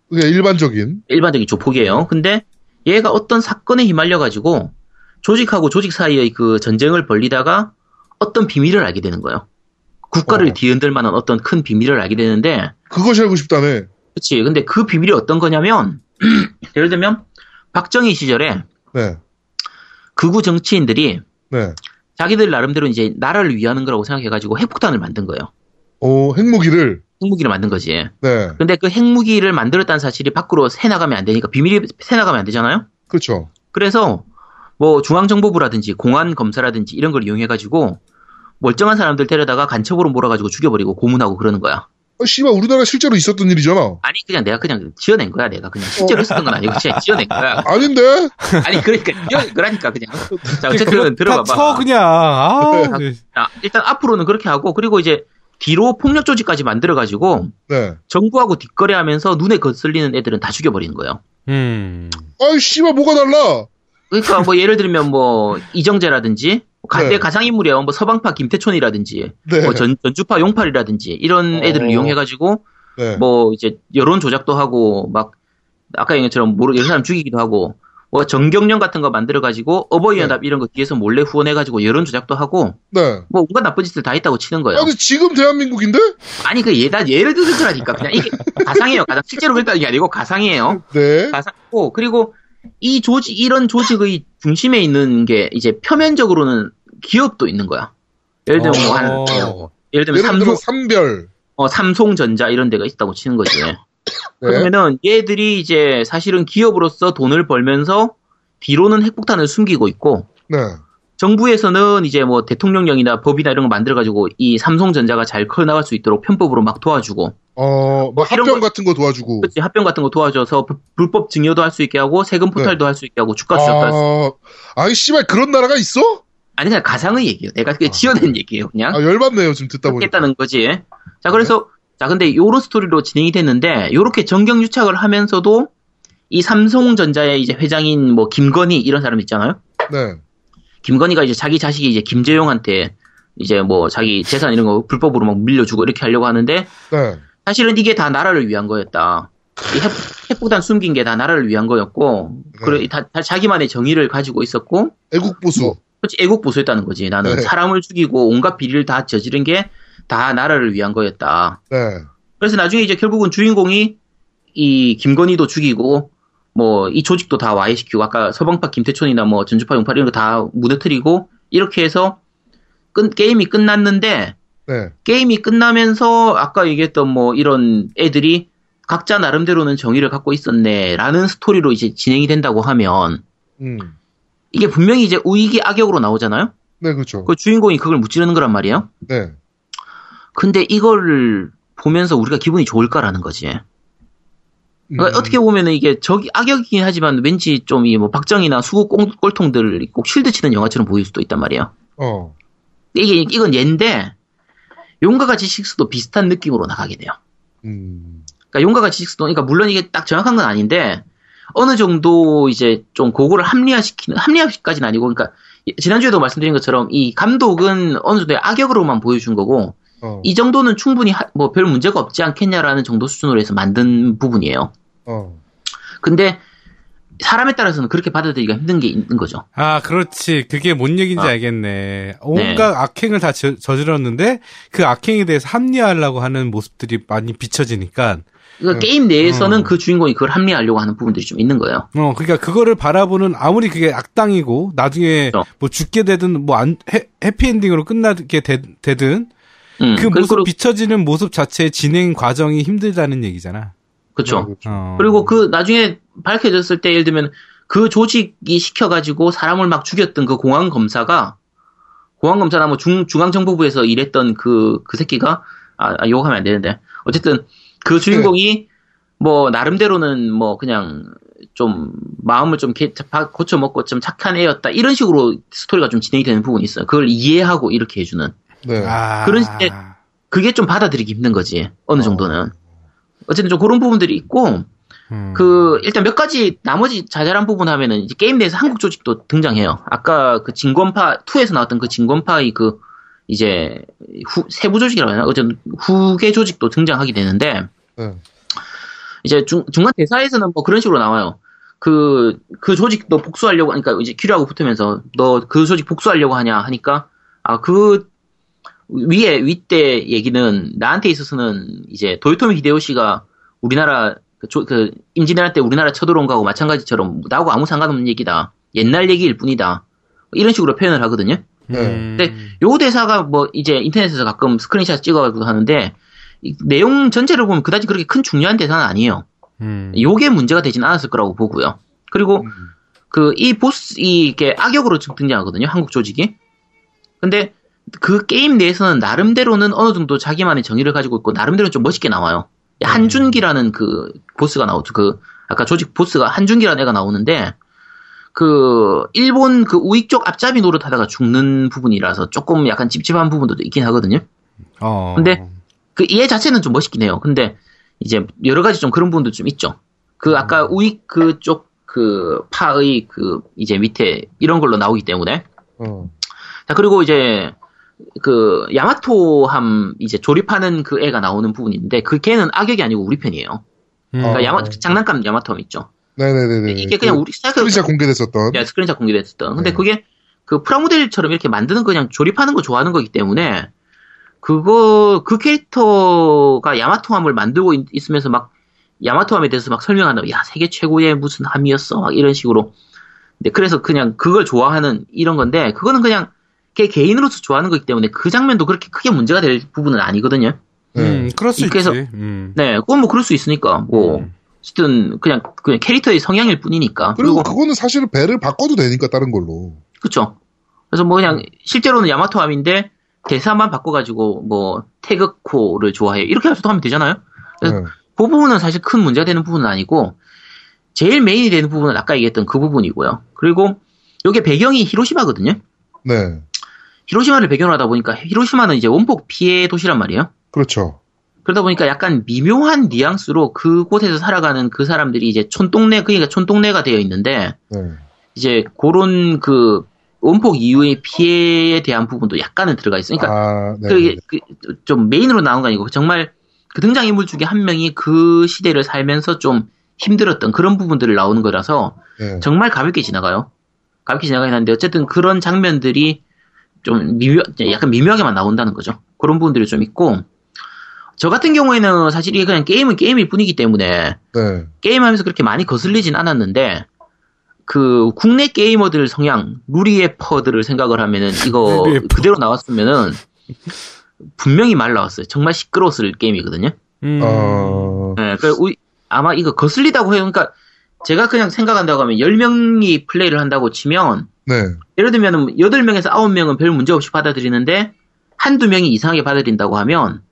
그게 일반적인. 일반적인 조폭이에요. 근데 얘가 어떤 사건에 휘말려 가지고 조직하고 조직 사이의 그 전쟁을 벌리다가 어떤 비밀을 알게 되는 거예요. 국가를 어. 뒤흔들 만한 어떤 큰 비밀을 알게 되는데, 그것이 알고 싶다네. 그치. 근데 그 비밀이 어떤 거냐면, 예를 들면, 박정희 시절에 네. 극우 정치인들이 네. 자기들 나름대로 이제 나라를 위하는 거라고 생각해가지고 핵폭탄을 만든 거예요. 오, 핵무기를. 핵무기를 만든 거지. 네. 근데 그 핵무기를 만들었다는 사실이 밖으로 새나가면 안 되니까, 비밀이 새나가면 안 되잖아요? 그렇죠. 그래서 뭐 중앙정보부라든지 공안검사라든지 이런 걸 이용해가지고 멀쩡한 사람들 데려다가 간첩으로 몰아가지고 죽여버리고 고문하고 그러는 거야. 아, 씨발, 우리나라 실제로 있었던 일이잖아. 아니 그냥 내가 그냥 지어낸 거야 내가 그냥 실제로 했었던 건 아니고 그냥 지어낸 거야. 아닌데? 아니 그러니까 지어낸 거라니까 그냥. 자 어쨌든 다 들어봐봐. 쳐 그냥. 아, 네. 자, 일단 앞으로는 그렇게 하고 그리고 이제 뒤로 폭력 조직까지 만들어가지고 네. 정부하고 뒷거래하면서 눈에 거슬리는 애들은 다 죽여버리는 거예요. 음. 아이, 씨발, 뭐가 달라? 그러니까 뭐 예를 들면 뭐 이정재라든지 가대 네. 가상인물이야 뭐 서방파 김태촌이라든지 네. 뭐 전, 전주파 용팔이라든지 이런 어. 애들을 이용해가지고 네. 뭐 이제 여론 조작도 하고 막 아까 얘기한 것처럼 모르 여러 사람 죽이기도 하고 뭐 정경련 같은 거 만들어가지고 어버이연합 이런 거 뒤에서 몰래 후원해가지고 여론 조작도 하고 네. 뭐 온갖 나쁜 짓을 다 했다고 치는 거예요. 아니, 지금 대한민국인데? 아니 그 예다 예를 들은 거라니까 그냥 이게 가상이에요. 가상 실제로 그랬다는 게 아니고 가상이에요. 네. 가상이고 그리고 이 조직 이런 조직의 중심에 있는 게 이제 표면적으로는 기업도 있는 거야. 예를 들면 뭐 한, 어. 예를 들면 예를 삼성 삼별. 어, 삼성전자 이런 데가 있다고 치는 거지. 네. 그러면은 얘들이 이제 사실은 기업으로서 돈을 벌면서 뒤로는 핵폭탄을 숨기고 있고 네. 정부에서는 이제 뭐 대통령령이나 법이나 이런 거 만들어가지고 이 삼성전자가 잘 커나갈 수 있도록 편법으로 막 도와주고 어, 뭐 합병 거- 같은 거 도와주고. 그치, 합병 같은 거 도와줘서 불- 불법 증여도 할 수 있게 하고 세금 포탈도 할수 있게 하고 주가 조작도 할 수. 아, 아이, 씨발, 그런 나라가 있어? 아니 그냥 가상의 얘기예요. 내가 그게 지어낸 얘기예요. 그냥 아, 열받네요, 지금 듣다 보니까. 했다는 거지. 자 그래서 자 근데 요런 스토리로 진행이 됐는데 요렇게 정경 유착을 하면서도 이 삼성전자의 이제 회장인 뭐 김건희 이런 사람 있잖아요. 네. 김건희가 이제 자기 자식이 이제 김재용한테 이제 뭐 자기 재산 이런 거 불법으로 막 밀려주고 이렇게 하려고 하는데 네. 사실은 이게 다 나라를 위한 거였다. 이 핵, 핵폭탄 숨긴 게 다 나라를 위한 거였고, 그래, 다, 다 자기만의 정의를 가지고 있었고, 애국보수. 그렇지, 애국 보수였다는 거지. 나는 네. 사람을 죽이고 온갖 비리를 다 저지른 게 다 나라를 위한 거였다. 네. 그래서 나중에 이제 결국은 주인공이 이 김건희도 죽이고, 뭐, 이 조직도 다 와해시키고, 아까 서방파 김태촌이나 뭐 전주파 용팔 이런 거 다 무너뜨리고, 이렇게 해서 끝, 게임이 끝났는데, 네. 게임이 끝나면서 아까 얘기했던 뭐 이런 애들이 각자 나름대로는 정의를 갖고 있었네라는 스토리로 이제 진행이 된다고 하면 음. 이게 분명히 이제 우익이 악역으로 나오잖아요. 네, 그렇죠. 그 주인공이 그걸 무찌르는 거란 말이에요. 네. 근데 이걸 보면서 우리가 기분이 좋을까라는 거지. 그러니까 음. 어떻게 보면은 이게 적이 악역이긴 하지만 왠지 좀 이 뭐 박정희나 수구 꼴- 꼴통들 꼭 쉴드 치는 영화처럼 보일 수도 있단 말이에요. 어. 이게 이건 얘인데 용과 같이 식스도 비슷한 느낌으로 나가게 돼요. 음. 그러니까 용과 같이 식스도 그러니까 물론 이게 딱 정확한 건 아닌데 어느 정도 이제 좀 그거를 합리화시키는 합리화까지는 아니고 그러니까 지난주에도 말씀드린 것처럼 이 감독은 어느 정도의 악역으로만 보여준 거고 어. 이 정도는 충분히 뭐 별 문제가 없지 않겠냐라는 정도 수준으로 해서 만든 부분이에요. 어. 근데 사람에 따라서는 그렇게 받아들이기가 힘든 게 있는 거죠. 아, 그렇지. 그게 뭔 얘기인지 아. 알겠네. 온갖 악행을 다 저, 저질렀는데 그 악행에 대해서 합리화하려고 하는 모습들이 많이 비춰지니까 그러니까 네. 게임 내에서는 어. 그 주인공이 그걸 합리화하려고 하는 부분들이 좀 있는 거예요. 어, 그러니까 그거를 바라보는 아무리 그게 악당이고 나중에 그렇죠. 뭐 죽게 되든 뭐 안 해 피엔딩으로 끝나게 되, 되든 음, 그 그리고- 모습 비춰지는 모습 자체의 진행 과정이 힘들다는 얘기잖아. 그렇죠. 네, 그렇죠. 어. 그리고 그 나중에 밝혀졌을 때 예를 들면 그 조직이 시켜가지고 사람을 막 죽였던 그 공안 검사가 공안 검사나 뭐 중, 중앙정보부에서 일했던 그, 그 새끼가 아, 아 욕하면 안 되는데 어쨌든 그 주인공이 뭐 나름대로는 뭐 그냥 좀 마음을 좀 개- 바- 고쳐 먹고 좀 착한 애였다 이런 식으로 스토리가 좀 진행이 되는 부분이 있어요. 그걸 이해하고 이렇게 해주는. 네. 아. 그런 그게 좀 받아들이기 힘든 거지. 어느 정도는. 어쨌든 좀 그런 부분들이 있고, 음. 그, 일단 몇 가지 나머지 자잘한 부분 하면은 이제 게임 내에서 한국 조직도 등장해요. 아까 그 진권파, 2에서 나왔던 그 진권파의 그, 이제, 후, 세부 조직이라고 해야 하나? 어쨌든 후계 조직도 등장하게 되는데, 네. 이제 중, 중간 대사에서는 뭐 그런 식으로 나와요. 그, 그 조직 너 복수하려고, 하니까 이제 큐리하고 붙으면서 너 그 조직 복수하려고 하냐 하니까, 아, 그, 위에, 윗대 얘기는 나한테 있어서는 이제 도요토미 히데요시가 우리나라, 그, 조- 그 임진왜란 때 우리나라 쳐들어온 거하고 마찬가지처럼 나하고 아무 상관없는 얘기다. 옛날 얘기일 뿐이다. 이런 식으로 표현을 하거든요. 네. 음. 근데 요 대사가 뭐 이제 인터넷에서 가끔 스크린샷 찍어가지고 하는데, 이 내용 전체를 보면 그다지 그렇게 큰 중요한 대사는 아니에요. 음. 요게 문제가 되진 않았을 거라고 보고요. 그리고 음. 그이 보스 이게 악역으로 좀 등장하거든요. 한국 조직이. 근데 그 게임 내에서는 나름대로는 어느 정도 자기만의 정의를 가지고 있고 나름대로 좀 멋있게 나와요. 한준기라는 그 보스가 나오죠. 그 아까 조직 보스가 한준기라는 애가 나오는데 그 일본 그 우익 쪽 앞잡이 노릇하다가 죽는 부분이라서 조금 약간 찝찝한 부분도 있긴 하거든요. 어. 근데 그 얘 자체는 좀 멋있긴 해요. 근데 이제 여러 가지 좀 그런 부분도 좀 있죠. 그 아까 우익 그쪽 그 파의 그 이제 밑에 이런 걸로 나오기 때문에 어. 자 그리고 이제 그 야마토함 이제 조립하는 그 애가 나오는 부분인데 그 걔는 악역이 아니고 우리 편이에요. 음. 그러니까 어. 야마 장난감 야마토함 있죠. 네네네네. 이게 그냥 그 우리 스크린샷 공개됐었던. 야, 스크린샷 공개됐었던. 근데 네. 그게 그 프라모델처럼 이렇게 만드는 거 그냥 조립하는 거 좋아하는 거기 때문에 그거 그 캐릭터가 야마토함을 만들고 있, 으면서막 야마토함에 대해서 막 설명한다고 야 세계 최고의 무슨 함이었어 막 이런 식으로. 근데 그래서 그냥 그걸 좋아하는 이런 건데 그거는 그냥 걔 개인으로서 좋아하는 거기 때문에 그 장면도 그렇게 크게 문제가 될 부분은 아니거든요. 네. 음, 그럴 수 그래서- 있지. 음. 네, 그건 뭐 그럴 수 있으니까 뭐 음. 어쨌든 그냥 그냥 캐릭터의 성향일 뿐이니까. 그리고 그거는 사실은 배를 바꿔도 되니까 다른 걸로. 그쵸. 그래서 뭐 그냥 실제로는 야마토함인데 대사만 바꿔가지고 뭐 태극호를 좋아해 이렇게 해서 하면 되잖아요. 네. 그 부분은 사실 큰 문제가 되는 부분은 아니고 제일 메인이 되는 부분은 아까 얘기했던 그 부분이고요. 그리고 이게 배경이 히로시마거든요. 네. 히로시마를 배경으로 하다 보니까 히로시마는 이제 원폭 피해 도시란 말이에요. 그렇죠. 그러다 보니까 약간 미묘한 뉘앙스로 그곳에서 살아가는 그 사람들이 이제 촌동네 그러니까 촌동네가 되어 있는데 네. 이제 그런 그 원폭 이후의 피해에 대한 부분도 약간은 들어가 있어요. 그러니까 아, 네. 그게 그, 좀 메인으로 나온 거 아니고 정말 그 등장 인물 중에 한 명이 그 시대를 살면서 좀 힘들었던 그런 부분들을 나오는 거라서 네. 정말 가볍게 지나가요. 가볍게 지나가긴 하는데 어쨌든 그런 장면들이 좀 미묘, 약간 미묘하게만 나온다는 거죠. 그런 부분들이 좀 있고 저 같은 경우에는 사실 이게 그냥 게임은 게임일 뿐이기 때문에 네. 게임하면서 그렇게 많이 거슬리진 않았는데 그 국내 게이머들 성향 루리의 퍼들을 생각을 하면은 이거. 그대로 나왔으면은 분명히 말 나왔어요. 정말 시끄러웠을 게임이거든요. 음. 어, 네, 그 우리- 아마 이거 거슬리다고 해요. 그러니까 제가 그냥 생각한다고 하면 10명이 플레이를 한다고 치면 네. 예를 들면 8명에서 9명은 별 문제 없이 받아들이는데 한두 명이 이상하게 받아들인다고 하면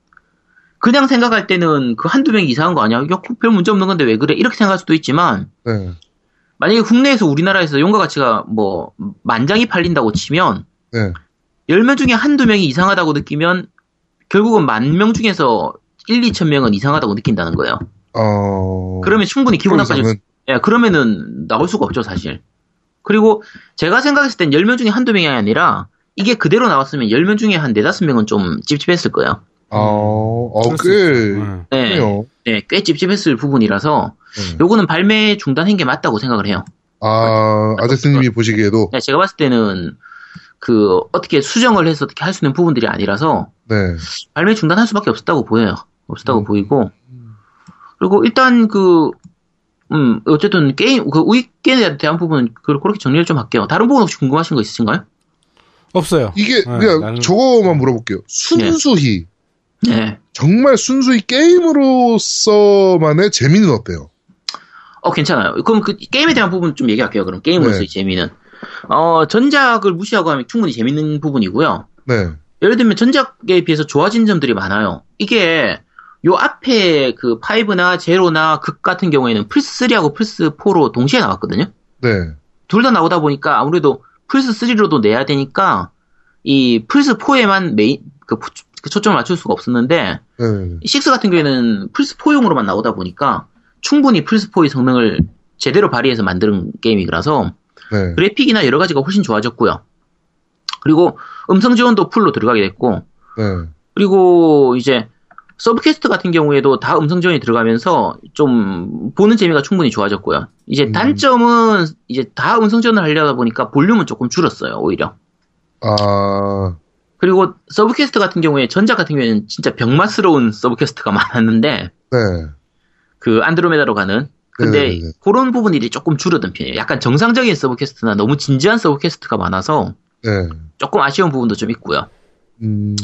그냥 생각할 때는 그 한두 명이 이상한 거 아니야? 야, 그별 문제 없는 건데 왜 그래? 이렇게 생각할 수도 있지만 네. 만약에 국내에서 우리나라에서 용과 가치가 뭐 만장이 팔린다고 치면 네. 10명 중에 한두 명이 이상하다고 느끼면 결국은 만 명 중에서 1, 2천 명은 이상하다고 느낀다는 거예요. 어. 그러면 충분히 기분 나빠질 수, 예, 그러면은 나올 수가 없죠, 사실. 그리고 제가 생각했을 땐 10명 중에 한두 명이 아니라 이게 그대로 나왔으면 10명 중에 한 4, 5명은 좀 찝찝했을 거예요. 어, 어, 수 꽤. 음. 네. 네, 꽤 찝찝했을 부분이라서 네. 요거는 발매 중단한 게 맞다고 생각을 해요. 아, 아제스님이 보시기에도, 네, 제가 봤을 때는 그 어떻게 수정을 해서 어떻게 할 수 있는 부분들이 아니라서 네. 발매 중단할 수밖에 없었다고 보여요. 없었다고 음. 보이고 그리고 일단 그 음, 어쨌든 게임 그 우익에 대한 부분은 그- 그렇게 정리를 좀 할게요. 다른 부분 혹시 궁금하신 거 있으신가요? 없어요. 이게, 네, 그냥 나는- 저거만 물어볼게요. 순수히, 네. 정말 순수히 게임으로서만의 재미는 어때요? 어, 괜찮아요. 그럼 그 게임에 대한 부분 좀 얘기할게요. 그럼 게임으로서의 네. 재미는. 어, 전작을 무시하고 하면 충분히 재밌는 부분이고요. 네. 예를 들면 전작에 비해서 좋아진 점들이 많아요. 이게 요 앞에 그 5나 제로나 극 같은 경우에는 플스3하고 플스4로 동시에 나왔거든요. 네. 둘 다 나오다 보니까 아무래도 플스3로도 내야 되니까 이 플스4에만 메인 그, 푸- 그 초점을 맞출 수가 없었는데 네. 6 같은 경우에는 플스4용으로만 나오다 보니까 충분히 플스4의 성능을 제대로 발휘해서 만든 게임이라서 네. 그래픽이나 여러 가지가 훨씬 좋아졌고요. 그리고 음성 지원도 풀로 들어가게 됐고 네. 그리고 이제 서브퀘스트 같은 경우에도 다 음성 지원이 들어가면서 좀 보는 재미가 충분히 좋아졌고요. 이제 음. 단점은 이제 다 음성 지원을 하려다 보니까 볼륨은 조금 줄었어요, 오히려. 아, 그리고 서브퀘스트 같은 경우에 전작 같은 경우에는 진짜 병맛스러운 서브퀘스트가 많았는데 네. 그 안드로메다로 가는 근데 네네네. 그런 부분들이 조금 줄어든 편이에요. 약간 정상적인 서브퀘스트나 너무 진지한 서브퀘스트가 많아서 네. 조금 아쉬운 부분도 좀 있고요. 음,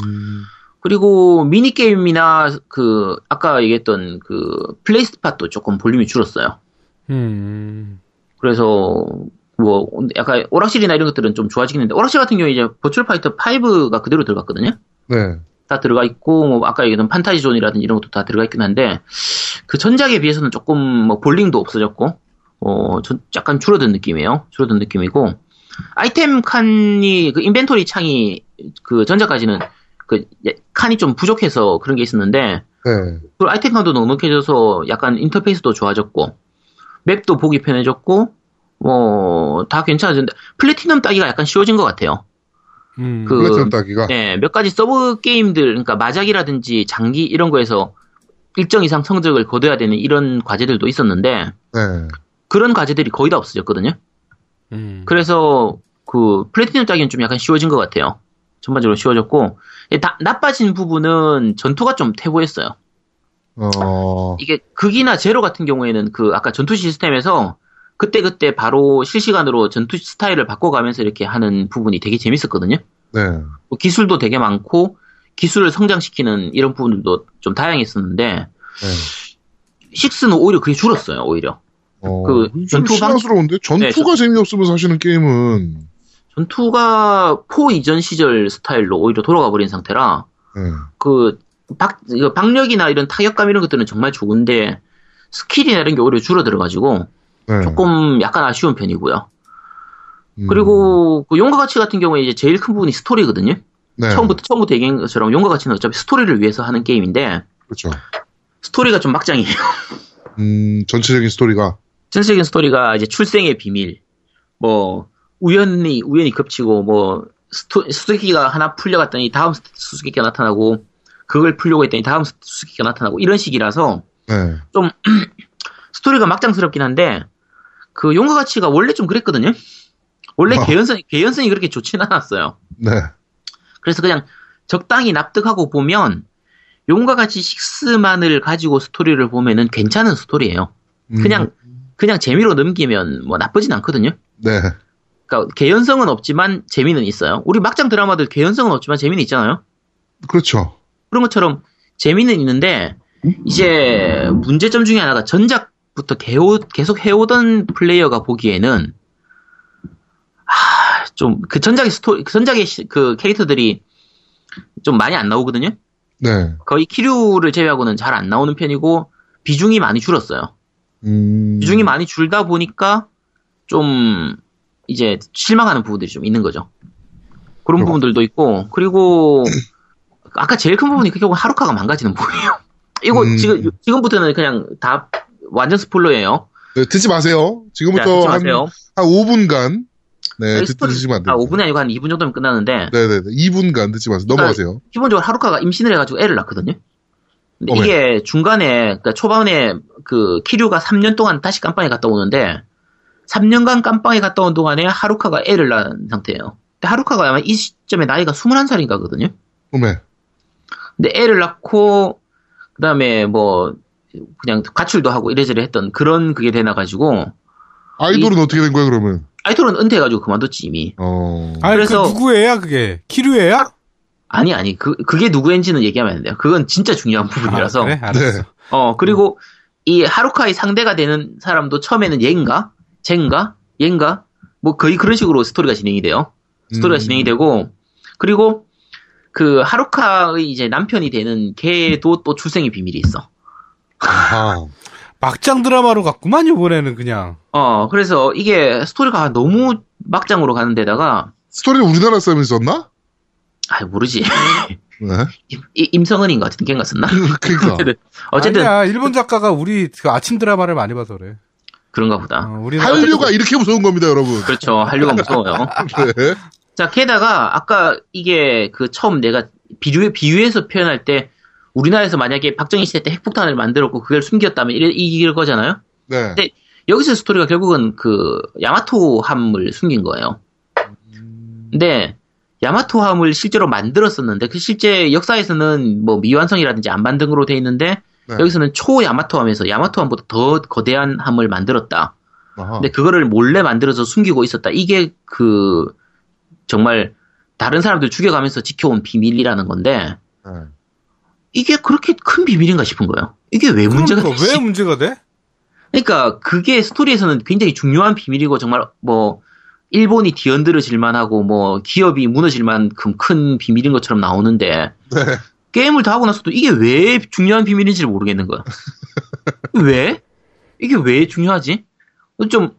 그리고 미니게임이나 그 아까 얘기했던 그 플레이 스팟도 조금 볼륨이 줄었어요. 음. 그래서 뭐 약간 오락실이나 이런 것들은 좀 좋아지긴 했는데 오락실 같은 경우에 이제 버추얼 파이터 5가 그대로 들어갔거든요. 네. 다 들어가 있고 뭐 아까 얘기했던 판타지 존이라든지 이런 것도 다 들어가 있긴 한데 그 전작에 비해서는 조금 뭐 볼링도 없어졌고 어 전- 약간 줄어든 느낌이에요. 줄어든 느낌이고 아이템 칸이 그 인벤토리 창이 그 전작까지는 그 예- 칸이 좀 부족해서 그런 게 있었는데 네. 그 아이템 칸도 넉넉해져서 약간 인터페이스도 좋아졌고 맵도 보기 편해졌고 뭐 다 괜찮아졌는데 플래티넘 따기가 약간 쉬워진 것 같아요. 음. 그- 플래티넘 따기가. 네, 몇 가지 서브 게임들, 그러니까 마작이라든지 장기 이런 거에서 일정 이상 성적을 거둬야 되는 이런 과제들도 있었는데 네. 그런 과제들이 거의 다 없어졌거든요. 음. 그래서 그 플래티넘 따기는 좀 약간 쉬워진 것 같아요. 전반적으로 쉬워졌고 예, 다- 나빠진 부분은 전투가 좀 퇴보했어요. 어, 이게 극이나 제로 같은 경우에는 그 아까 전투 시스템에서 그때 그때 바로 실시간으로 전투 스타일을 바꿔가면서 이렇게 하는 부분이 되게 재밌었거든요. 네. 뭐 기술도 되게 많고 기술을 성장시키는 이런 부분들도 좀 다양했었는데 네. 6는 오히려 그게 줄었어요. 오히려 어, 그좀 전투 방- 실망스러운데 전투가 네, 저- 재미없으면서 하시는 게임은 전투가 four 이전 시절 스타일로 오히려 돌아가 버린 상태라 네. 그 박, 박력이나 이런 타격감 이런 것들은 정말 좋은데 스킬이나 이런 게 오히려 줄어들어가지고 네. 조금 약간 아쉬운 편이고요. 음, 그리고 그 용과 같이 같은 경우에 이제 제일 큰 부분이 스토리거든요. 네. 처음부터 처음부터 얘기한 것처럼 용과 같이는 어차피 스토리를 위해서 하는 게임인데 그렇죠. 스토리가 좀 막장이에요. 음, 전체적인 스토리가 전체적인 스토리가 이제 출생의 비밀, 뭐 우연히 우연히 겹치고 뭐 스토- 수수께끼가 하나 풀려갔더니 다음 수수께끼가 나타나고 그걸 풀려고 했더니 다음 수수께끼가 나타나고 이런 식이라서 네. 좀 스토리가 막장스럽긴 한데 그 용과 가치가 원래 좀 그랬거든요. 원래 어. 개연성 개연성이 그렇게 좋진 않았어요. 네. 그래서 그냥 적당히 납득하고 보면 용과 같이 식스만을 가지고 스토리를 보면은 괜찮은 스토리예요. 음, 그냥 그냥 재미로 넘기면 뭐 나쁘진 않거든요. 네. 그러니까 개연성은 없지만 재미는 있어요. 우리 막장 드라마들 개연성은 없지만 재미는 있잖아요. 그렇죠. 그런 것처럼 재미는 있는데 이제 문제점 중에 하나가 전작부터 개오- 계속 해오던 플레이어가 보기에는 좀그 전작의 스토리 그 전작의 시- 그 캐릭터들이 좀 많이 안 나오거든요. 네. 거의 키류를 제외하고는 잘 안 나오는 편이고 비중이 많이 줄었어요. 음, 비중이 많이 줄다 보니까 좀 이제 실망하는 부분들이 좀 있는 거죠. 그런 그럼. 부분들도 있고 그리고 아까 제일 큰 부분이 결국 하루카가 망가지는 부분이에요. 이거 음. 지금 지금부터는 그냥 다 완전 스포일러예요. 네, 듣지 마세요. 자, 지금부터 듣지 한, 마세요. 한 5분간 네, 듣, 스토리- 듣으시면 안 아, 됩니다. 5분이 아니고 한 2분 정도면 끝나는데 네네네. 2분간 듣지 마세요. 넘어가세요. 기본적으로 하루카가 임신을 해가지고 애를 낳거든요. 근데 어메. 이게 중간에 그러니까 초반에 그 키류가 3년 동안 다시 깜빵에 갔다 오는데 3년간 깜빵에 갔다 온 동안에 하루카가 애를 낳은 상태예요. 근데 하루카가 아마 이 시점에 나이가 21살인가거든요. 어메. 근데 애를 낳고 그다음에 뭐 그냥 가출도 하고 이래저래 했던 그런 그게 되나 가지고 아이돌은 어떻게 된 거야, 그러면? 아이돌은 은퇴해가지고 그만뒀지 이미. 어. 아니, 그래서- 그 누구예요, 그게? 키류예요? 아니 아니 그 그게 누구인지는 얘기하면 안 돼요. 그건 진짜 중요한 부분이라서. 아, 그래? 알았어. 네. 어, 그리고 이 하루카의 상대가 되는 사람도 처음에는 얘인가? 쟤인가? 얘인가? 뭐 거의 그런 식으로 스토리가 진행이 돼요. 스토리가 음. 진행이 되고, 그리고 그 하루카의 이제 남편이 되는 걔도 또 출생의 비밀이 있어. 아하. 막장 드라마로 갔구만, 이번에는 그냥. 어, 그래서 이게 스토리가 너무 막장으로 가는 데다가, 스토리는 우리나라 사람이 썼나? 아 모르지. 네. 이- 임성은인가 어쨌든 걔가 썼나? 어쨌든 어쨌든 아니야, 일본 작가가 우리 그 아침 드라마를 많이 봐서 그래. 그런가 보다. 어, 한류가 이렇게 무서운 겁니다, 여러분. 그렇죠. 한류가 무서워요. 네. 자, 게다가 아까 이게 그 처음 내가 비유 비유해서 표현할 때 우리나라에서 만약에 박정희 시대 때 핵폭탄을 만들었고 그걸 숨겼다면 이래 이길 거잖아요. 네. 네. 여기서 스토리가 결국은 그 야마토 함을 숨긴 거예요. 근데 야마토 함을 실제로 만들었었는데 그 실제 역사에서는 뭐 미완성이라든지 안 만든 거로 돼 있는데 네. 여기서는 초 야마토함에서 야마토함보다 더 거대한 함을 만들었다. 아하. 근데 그거를 몰래 만들어서 숨기고 있었다. 이게 그 정말 다른 사람들 죽여가면서 지켜온 비밀이라는 건데 네. 이게 그렇게 큰 비밀인가 싶은 거예요. 이게 왜 문제가 그러니까 되지? 왜 문제가 돼? 그러니까 그게 스토리에서는 굉장히 중요한 비밀이고 정말 뭐 일본이 뒤흔들어질 만하고 뭐 기업이 무너질 만큼 큰 비밀인 것처럼 나오는데 네. 게임을 다 하고 나서도 이게 왜 중요한 비밀인지를 모르겠는 거야. 왜? 이게 왜 중요하지? 좀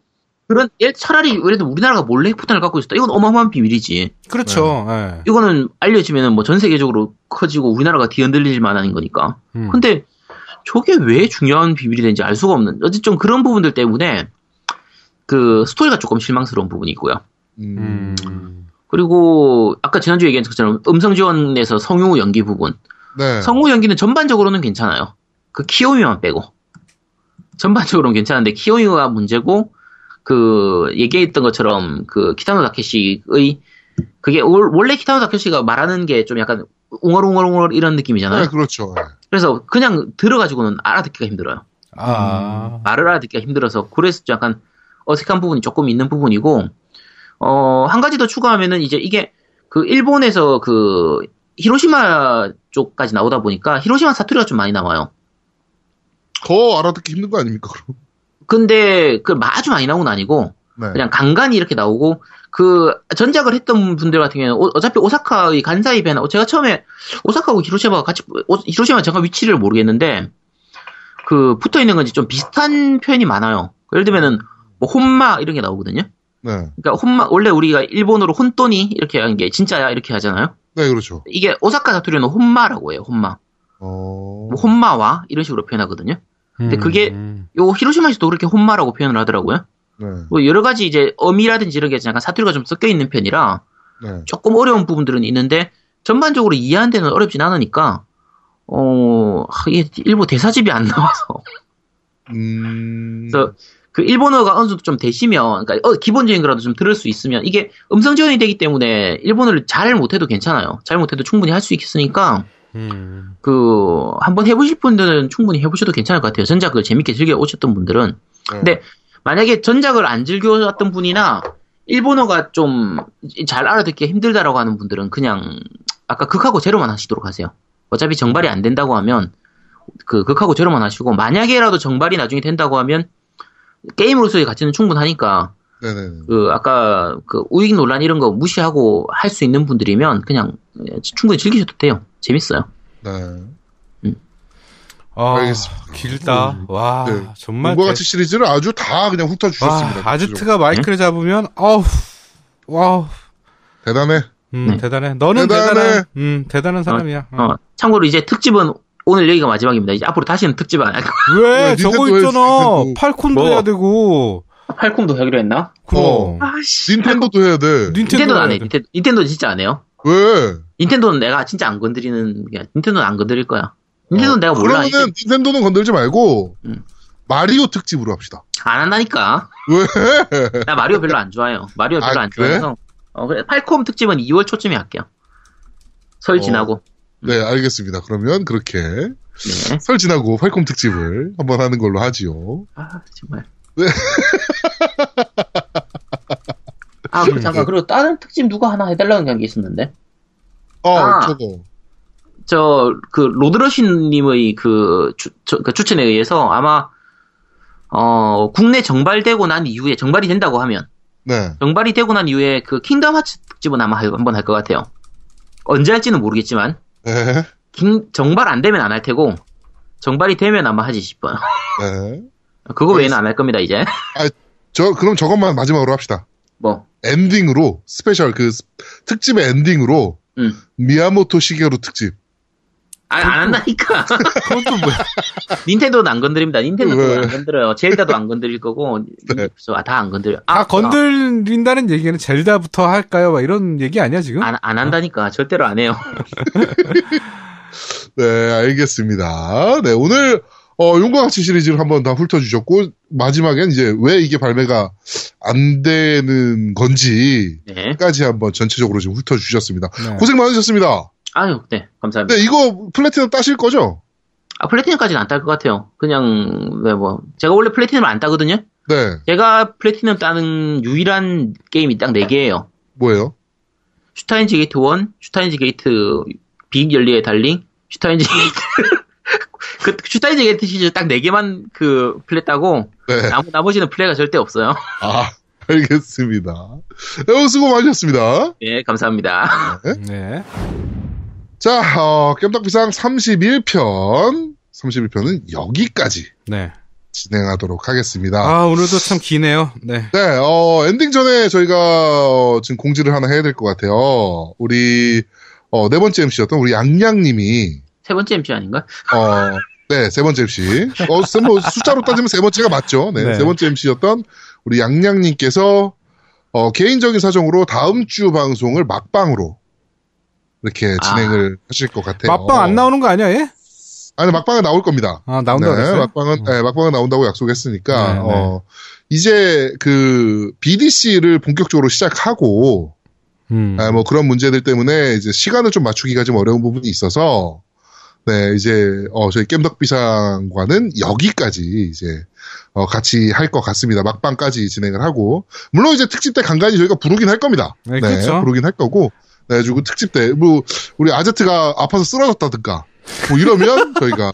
그런 예, 차라리 들어 우리나라가 몰래 핵폭탄을 갖고 있었다. 이건 어마어마한 비밀이지. 그렇죠. 예. 이거는 알려지면은 뭐전 세계적으로 커지고 우리나라가 뒤흔들릴 만한 거니까. 음. 근데 저게 왜 중요한 비밀이 되는지 알 수가 없는. 어쨌든 좀 그런 부분들 때문에 그 스토리가 조금 실망스러운 부분이 있고요. 음. 음. 그리고 아까 지난주에 얘기한 것처럼 음성 지원에서 성우 연기 부분. 네. 성우 연기는 전반적으로는 괜찮아요. 그 키오미만 빼고. 전반적으로는 괜찮은데 키오미가 문제고 그 얘기했던 것처럼 그 키타노 다케시의 그게 올- 원래 키타노 다케시가 말하는 게 좀 약간 웅얼웅얼웅얼 이런 느낌이잖아요. 네, 그렇죠. 네. 그래서 그냥 들어가지고는 알아듣기가 힘들어요. 아. 말을 알아듣기가 힘들어서 그래서 약간 어색한 부분이 조금 있는 부분이고 어, 한 가지 더 추가하면은 이제 이게 그 일본에서 그 히로시마 쪽까지 나오다 보니까 히로시마 사투리가 좀 많이 나와요. 더 알아듣기 힘든 거 아닙니까, 그럼? 근데 그 아주 많이 나온 건 아니고 네. 그냥 간간히 이렇게 나오고 그 전작을 했던 분들 같은 경우는 오- 어차피 오사카의 간사이 배나 제가 처음에 오사카하고 히로시마가 같이 오- 히로시마 제가 위치를 모르겠는데 그 붙어 있는 건지 좀 비슷한 표현이 많아요. 예를 들면은 뭐 혼마 이런 게 나오거든요. 네. 그러니까 혼마 원래 우리가 일본어로 혼돈이 이렇게 하는 게 진짜야 이렇게 하잖아요. 네, 그렇죠. 이게 오사카 사투리는 혼마라고 해요. 혼마. 어. 뭐 혼마와 이런 식으로 표현하거든요. 근데 그게 음. 요 히로시마에서도 그렇게 혼마라고 표현을 하더라고요. 네. 뭐 여러 가지 이제 어미라든지 이런 게 약간 사투리가 좀 섞여 있는 편이라 네. 조금 어려운 부분들은 있는데 전반적으로 이해하는 데는 어렵진 않으니까 어 하, 이게 일부 대사집이 안 나와서 음. 그래서 그 일본어가 어느 정도 좀 되시면 그러니까 어, 기본적인 거라도 좀 들을 수 있으면 이게 음성 지원이 되기 때문에 일본어를 잘 못해도 괜찮아요. 잘 못해도 충분히 할 수 있으니까 음. 그 한번 해보실 분들은 충분히 해보셔도 괜찮을 것 같아요. 전작을 재밌게 즐겨 오셨던 분들은 네. 근데 만약에 전작을 안 즐겨왔던 분이나 일본어가 좀 잘 알아듣기 힘들다라고 하는 분들은 그냥 아까 극하고 제로만 하시도록 하세요. 어차피 정발이 안 된다고 하면 그 극하고 제로만 하시고 만약에라도 정발이 나중에 된다고 하면 게임으로서의 가치는 충분하니까 네네. 그 아까 그 우익 논란 이런 거 무시하고 할 수 있는 분들이면 그냥 충분히 즐기셔도 돼요. 재밌어요. 네. 아, 알겠습니다. 길다. 와, 네. 정말. 대- 같이 시리즈를 아주 다 그냥 훑어 와, 주셨습니다. 아지트가 마이크를 잡으면, 어우, 와우. 대단해. 음, 네. 대단해. 너는 대단해. 대단해. 음, 대단한 사람이야. 어. 어, 참고로 이제 특집은 오늘 여기가 마지막입니다. 이제 앞으로 다시는 특집 안 할 거예요. 왜? 왜, 저거 있잖아. 팔콘도 뭐? 해야 되고. 팔콤도 하기로 했나? 그럼. 어. 아씨. 닌텐도도 해야 돼. 닌텐도는 안 해. 닌텐도, 닌텐도는 진짜 안 해요. 왜? 닌텐도는 내가 진짜 안 건드리는, 게 닌텐도는 안 건드릴 거야. 닌텐도는 내가 몰라. 어, 그러면은 닌텐도는 건들지 말고 음. 마리오 특집으로 합시다. 안 한다니까. 왜? 나 마리오 별로 안 좋아해요. 마리오 별로 아, 안 그래? 좋아해서. 어, 그래. 팔콤 특집은 2월 초쯤에 할게요. 설 어. 지나고. 네, 알겠습니다. 그러면 그렇게 네. 설 지나고 팔콤 특집을 한번 하는 걸로 하지요. 아, 정말. 네. 아, 그, 잠깐. 그리고 다른 특집 누가 하나 해달라는 게 있었는데. 어, 아. 저거. 저, 그, 로드러시님의 그, 추, 저- 그 추천에 의해서 아마, 어, 국내 정발되고 난 이후에, 정발이 된다고 하면, 네. 정발이 되고 난 이후에 그 킹덤 하츠 특집은 아마 할- 한번 할 것 같아요. 언제 할지는 모르겠지만, 네. 킹- 정발 안 되면 안 할 테고, 정발이 되면 아마 하지 싶어요. 네. 그거 외에는 안 할 겁니다, 이제. 저, 그럼 저것만 마지막으로 합시다. 뭐, 엔딩으로, 스페셜 그 스- 특집의 엔딩으로 응. 미야모토 시게루 특집. 아, 안 한다니까. 그것도 뭐야? 닌텐도는 안 건드립니다. 닌텐도도 왜? 안 건드려요. 젤다도 안 건드릴 거고, 네. 다안 건드려요. 다 아, 건드린다는 얘기는 젤다부터 할까요? 막 이런 얘기 아니야 지금? 안, 안 한다니까. 절대로 안 해요. 네, 알겠습니다. 네, 오늘, 어, 용과 같이 시리즈를 한번 다 훑어주셨고, 마지막엔 이제 왜 이게 발매가 안 되는 건지 까지 네. 한번 전체적으로 좀 훑어주셨습니다. 네. 고생 많으셨습니다. 아유, 네. 감사합니다. 네, 이거 플래티넘 따실 거죠? 아, 플래티넘까지는 안 딸 것 같아요. 그냥, 왜 뭐, 제가 원래 플래티넘을 안 따거든요? 네, 제가 플래티넘 따는 유일한 게임이 딱 4개예요. 뭐예요? 슈타인즈 게이트 1, 슈타인즈 게이트 비익연리의 달링, 슈타인즈 게이트 그 슈타인즈 게이트 시리즈 딱 4개만 그 플레 따고 네, 나머, 나머지는 플레가 절대 없어요. 아, 알겠습니다. 네, 수고 많으셨습니다. 예, 감사합니다. 네. 자, 어, 깸덕비상 31편, 31편은 여기까지 네. 진행하도록 하겠습니다. 아 오늘도 참 기네요. 네. 네, 어, 엔딩 전에 저희가 어, 지금 공지를 하나 해야 될 것 같아요. 우리 어, 네 번째 MC였던 우리 양양님이 세 번째 MC 아닌가? 어, 네, 세 번째 MC. 어, 세- 뭐 숫자로 따지면 세 번째가 맞죠. 네, 네. 세 번째 MC였던 우리 양양님께서 어, 개인적인 사정으로 다음 주 방송을 막방으로 이렇게 아. 진행을 하실 것 같아요. 맛방 안 나오는 거 아니야 얘? 아니 막방은 나올 겁니다. 아 나온다 네. 막방은 네, 막방은 나온다고 약속했으니까 네, 네. 어, 이제 그 BDC를 본격적으로 시작하고 음. 아, 뭐 그런 문제들 때문에 이제 시간을 좀 맞추기가 좀 어려운 부분이 있어서 네 이제 어 저희 겜덕비상과는 여기까지 이제 어 같이 할 것 같습니다 막방까지 진행을 하고 물론 이제 특집 때 간간히 저희가 부르긴 할 겁니다 네, 그렇죠. 부르긴 할 거고 네 그리고 특집 때 뭐 우리 아제트가 아파서 쓰러졌다든가 뭐 이러면 저희가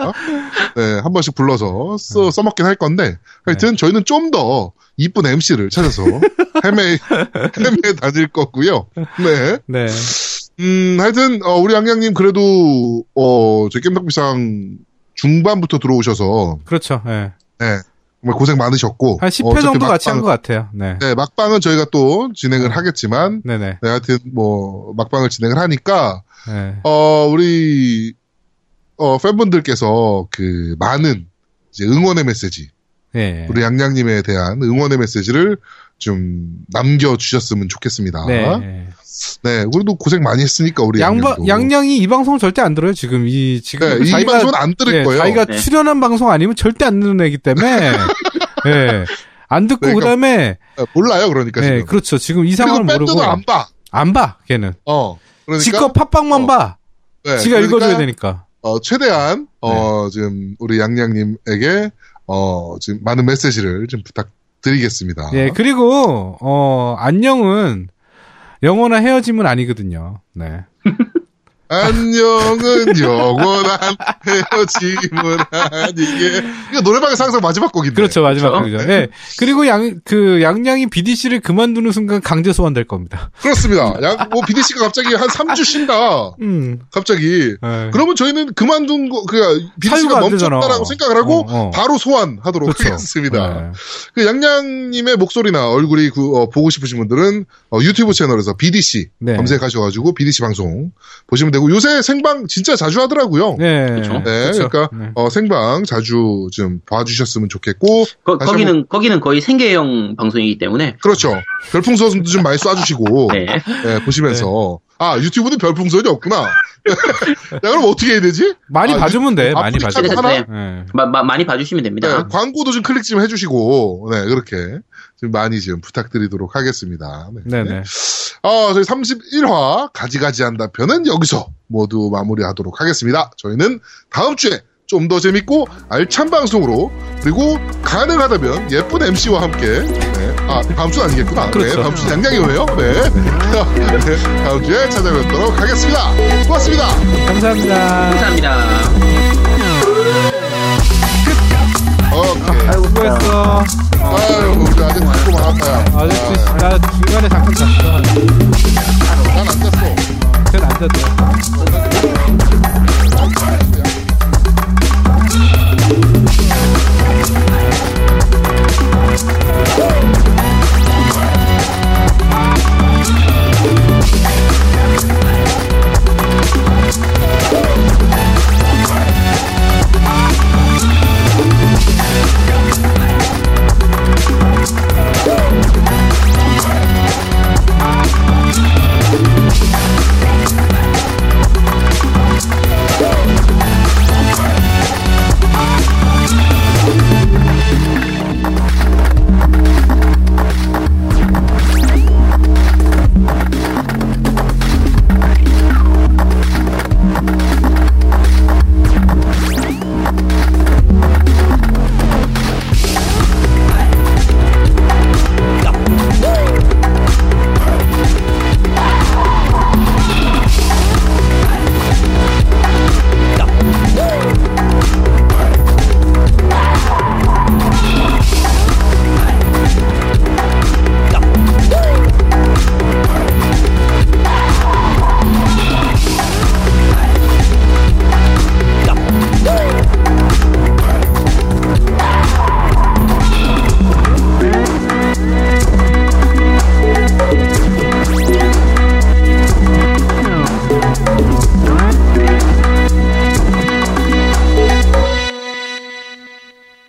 네, 한 번씩 불러서 써, 써먹긴 할 건데 하여튼 저희는 좀 더 이쁜 MC를 찾아서 헤매 헤매 다닐 거고요. 네. 네. 음, 하여튼 어, 우리 양양님 그래도 어, 저희 겜덕비상 중반부터 들어오셔서 그렇죠. 예. 네, 정말 고생 많으셨고 한 10회 어, 정도 같이 한 것 같아요. 네. 네, 막방은 저희가 또 진행을 하겠지만 네네. 네, 하여튼 뭐 막방을 진행을 하니까 네. 어, 우리 어, 팬분들께서 그 많은 이제 응원의 메시지 예. 우리 양양님에 대한 응원의 메시지를 좀 남겨주셨으면 좋겠습니다. 네. 네, 우리도 고생 많이 했으니까 우리 양바. 양양이 이 방송을 절대 안 들어요. 지금 이 지금 네, 이 방송은 안 들을 예, 거예요. 자기가 네. 출연한 방송 아니면 절대 안 듣는 애기 때문에 예. 안 듣고 네, 그 다음에 네, 몰라요, 그러니까 네, 지금. 그렇죠. 지금 이 상황을 모르고 안 봐. 안 봐. 걔는. 어, 그러니까 지껏 팟빵만 어, 봐. 네, 지가 그러니까, 읽어줘야 되니까. 어, 최대한 어, 지금 우리 양양님에게 어, 지금 많은 메시지를 좀 부탁 드리겠습니다. 예, 그리고 어 안녕은 영원한 헤어짐은 아니거든요. 네. 안녕은 영원한 헤어짐은 아니게. 이거 노래방에서 항상 마지막 곡인데. 그렇죠, 마지막 그렇죠? 그죠. 예. 그리고 양 그 양양이 BDC를 그만두는 순간 강제 소환될 겁니다. 그렇습니다. 양, 뭐, BDC가 갑자기 한 3주 쉰다. 음. 갑자기. 예. 그러면 저희는 그만둔 거, 그, BDC가 안 되잖아. 멈췄다라고 생각을 하고, 어, 어. 바로 소환하도록 그렇죠. 하겠습니다. 네. 그 양양님의 목소리나 얼굴이 그, 어, 보고 싶으신 분들은 어, 유튜브 채널에서 BDC 네. 검색하셔가지고 BDC 방송 보시면 되고 요새 생방 진짜 자주 하더라고요. 네. 그렇죠. 네, 그렇죠. 그러니까 네. 어, 생방 자주 좀 봐주셨으면 좋겠고 거, 다시 거기는, 거기는 거의 생계형 방송이기 때문에. 그렇죠. 별풍선도 좀 많이 쏴주시고 네. 네, 보시면서 아 유튜브는 별풍선이 없구나. 야 그럼 어떻게 해야 되지? 많이 아, 봐주면 돼. 많이 봐주면. 네. 예. 마, 마- 많이 봐주시면 됩니다. 네, 광고도 좀 클릭 좀 해주시고 네 그렇게 좀 많이 좀 부탁드리도록 하겠습니다. 네. 네네. 어, 저희 31화 가지가지한다 편은 여기서 모두 마무리하도록 하겠습니다. 저희는 다음 주에 좀 더 재밌고 알찬 방송으로 그리고 가능하다면 예쁜 MC와 함께 네. 아 다음 주는 아니겠구나. 네, 그렇죠. 다음 주 양양이 오네요. 네. 네, 다음 주에 찾아뵙도록 하겠습니다. 고맙습니다. 감사합니다. 감사합니다. 아이고 수고했어 아이고 우리 아저씨 죽고 많았다 야 아저씨 나 중간에 잠깐 잠깐 난안 잤어 쟤는 안 됐어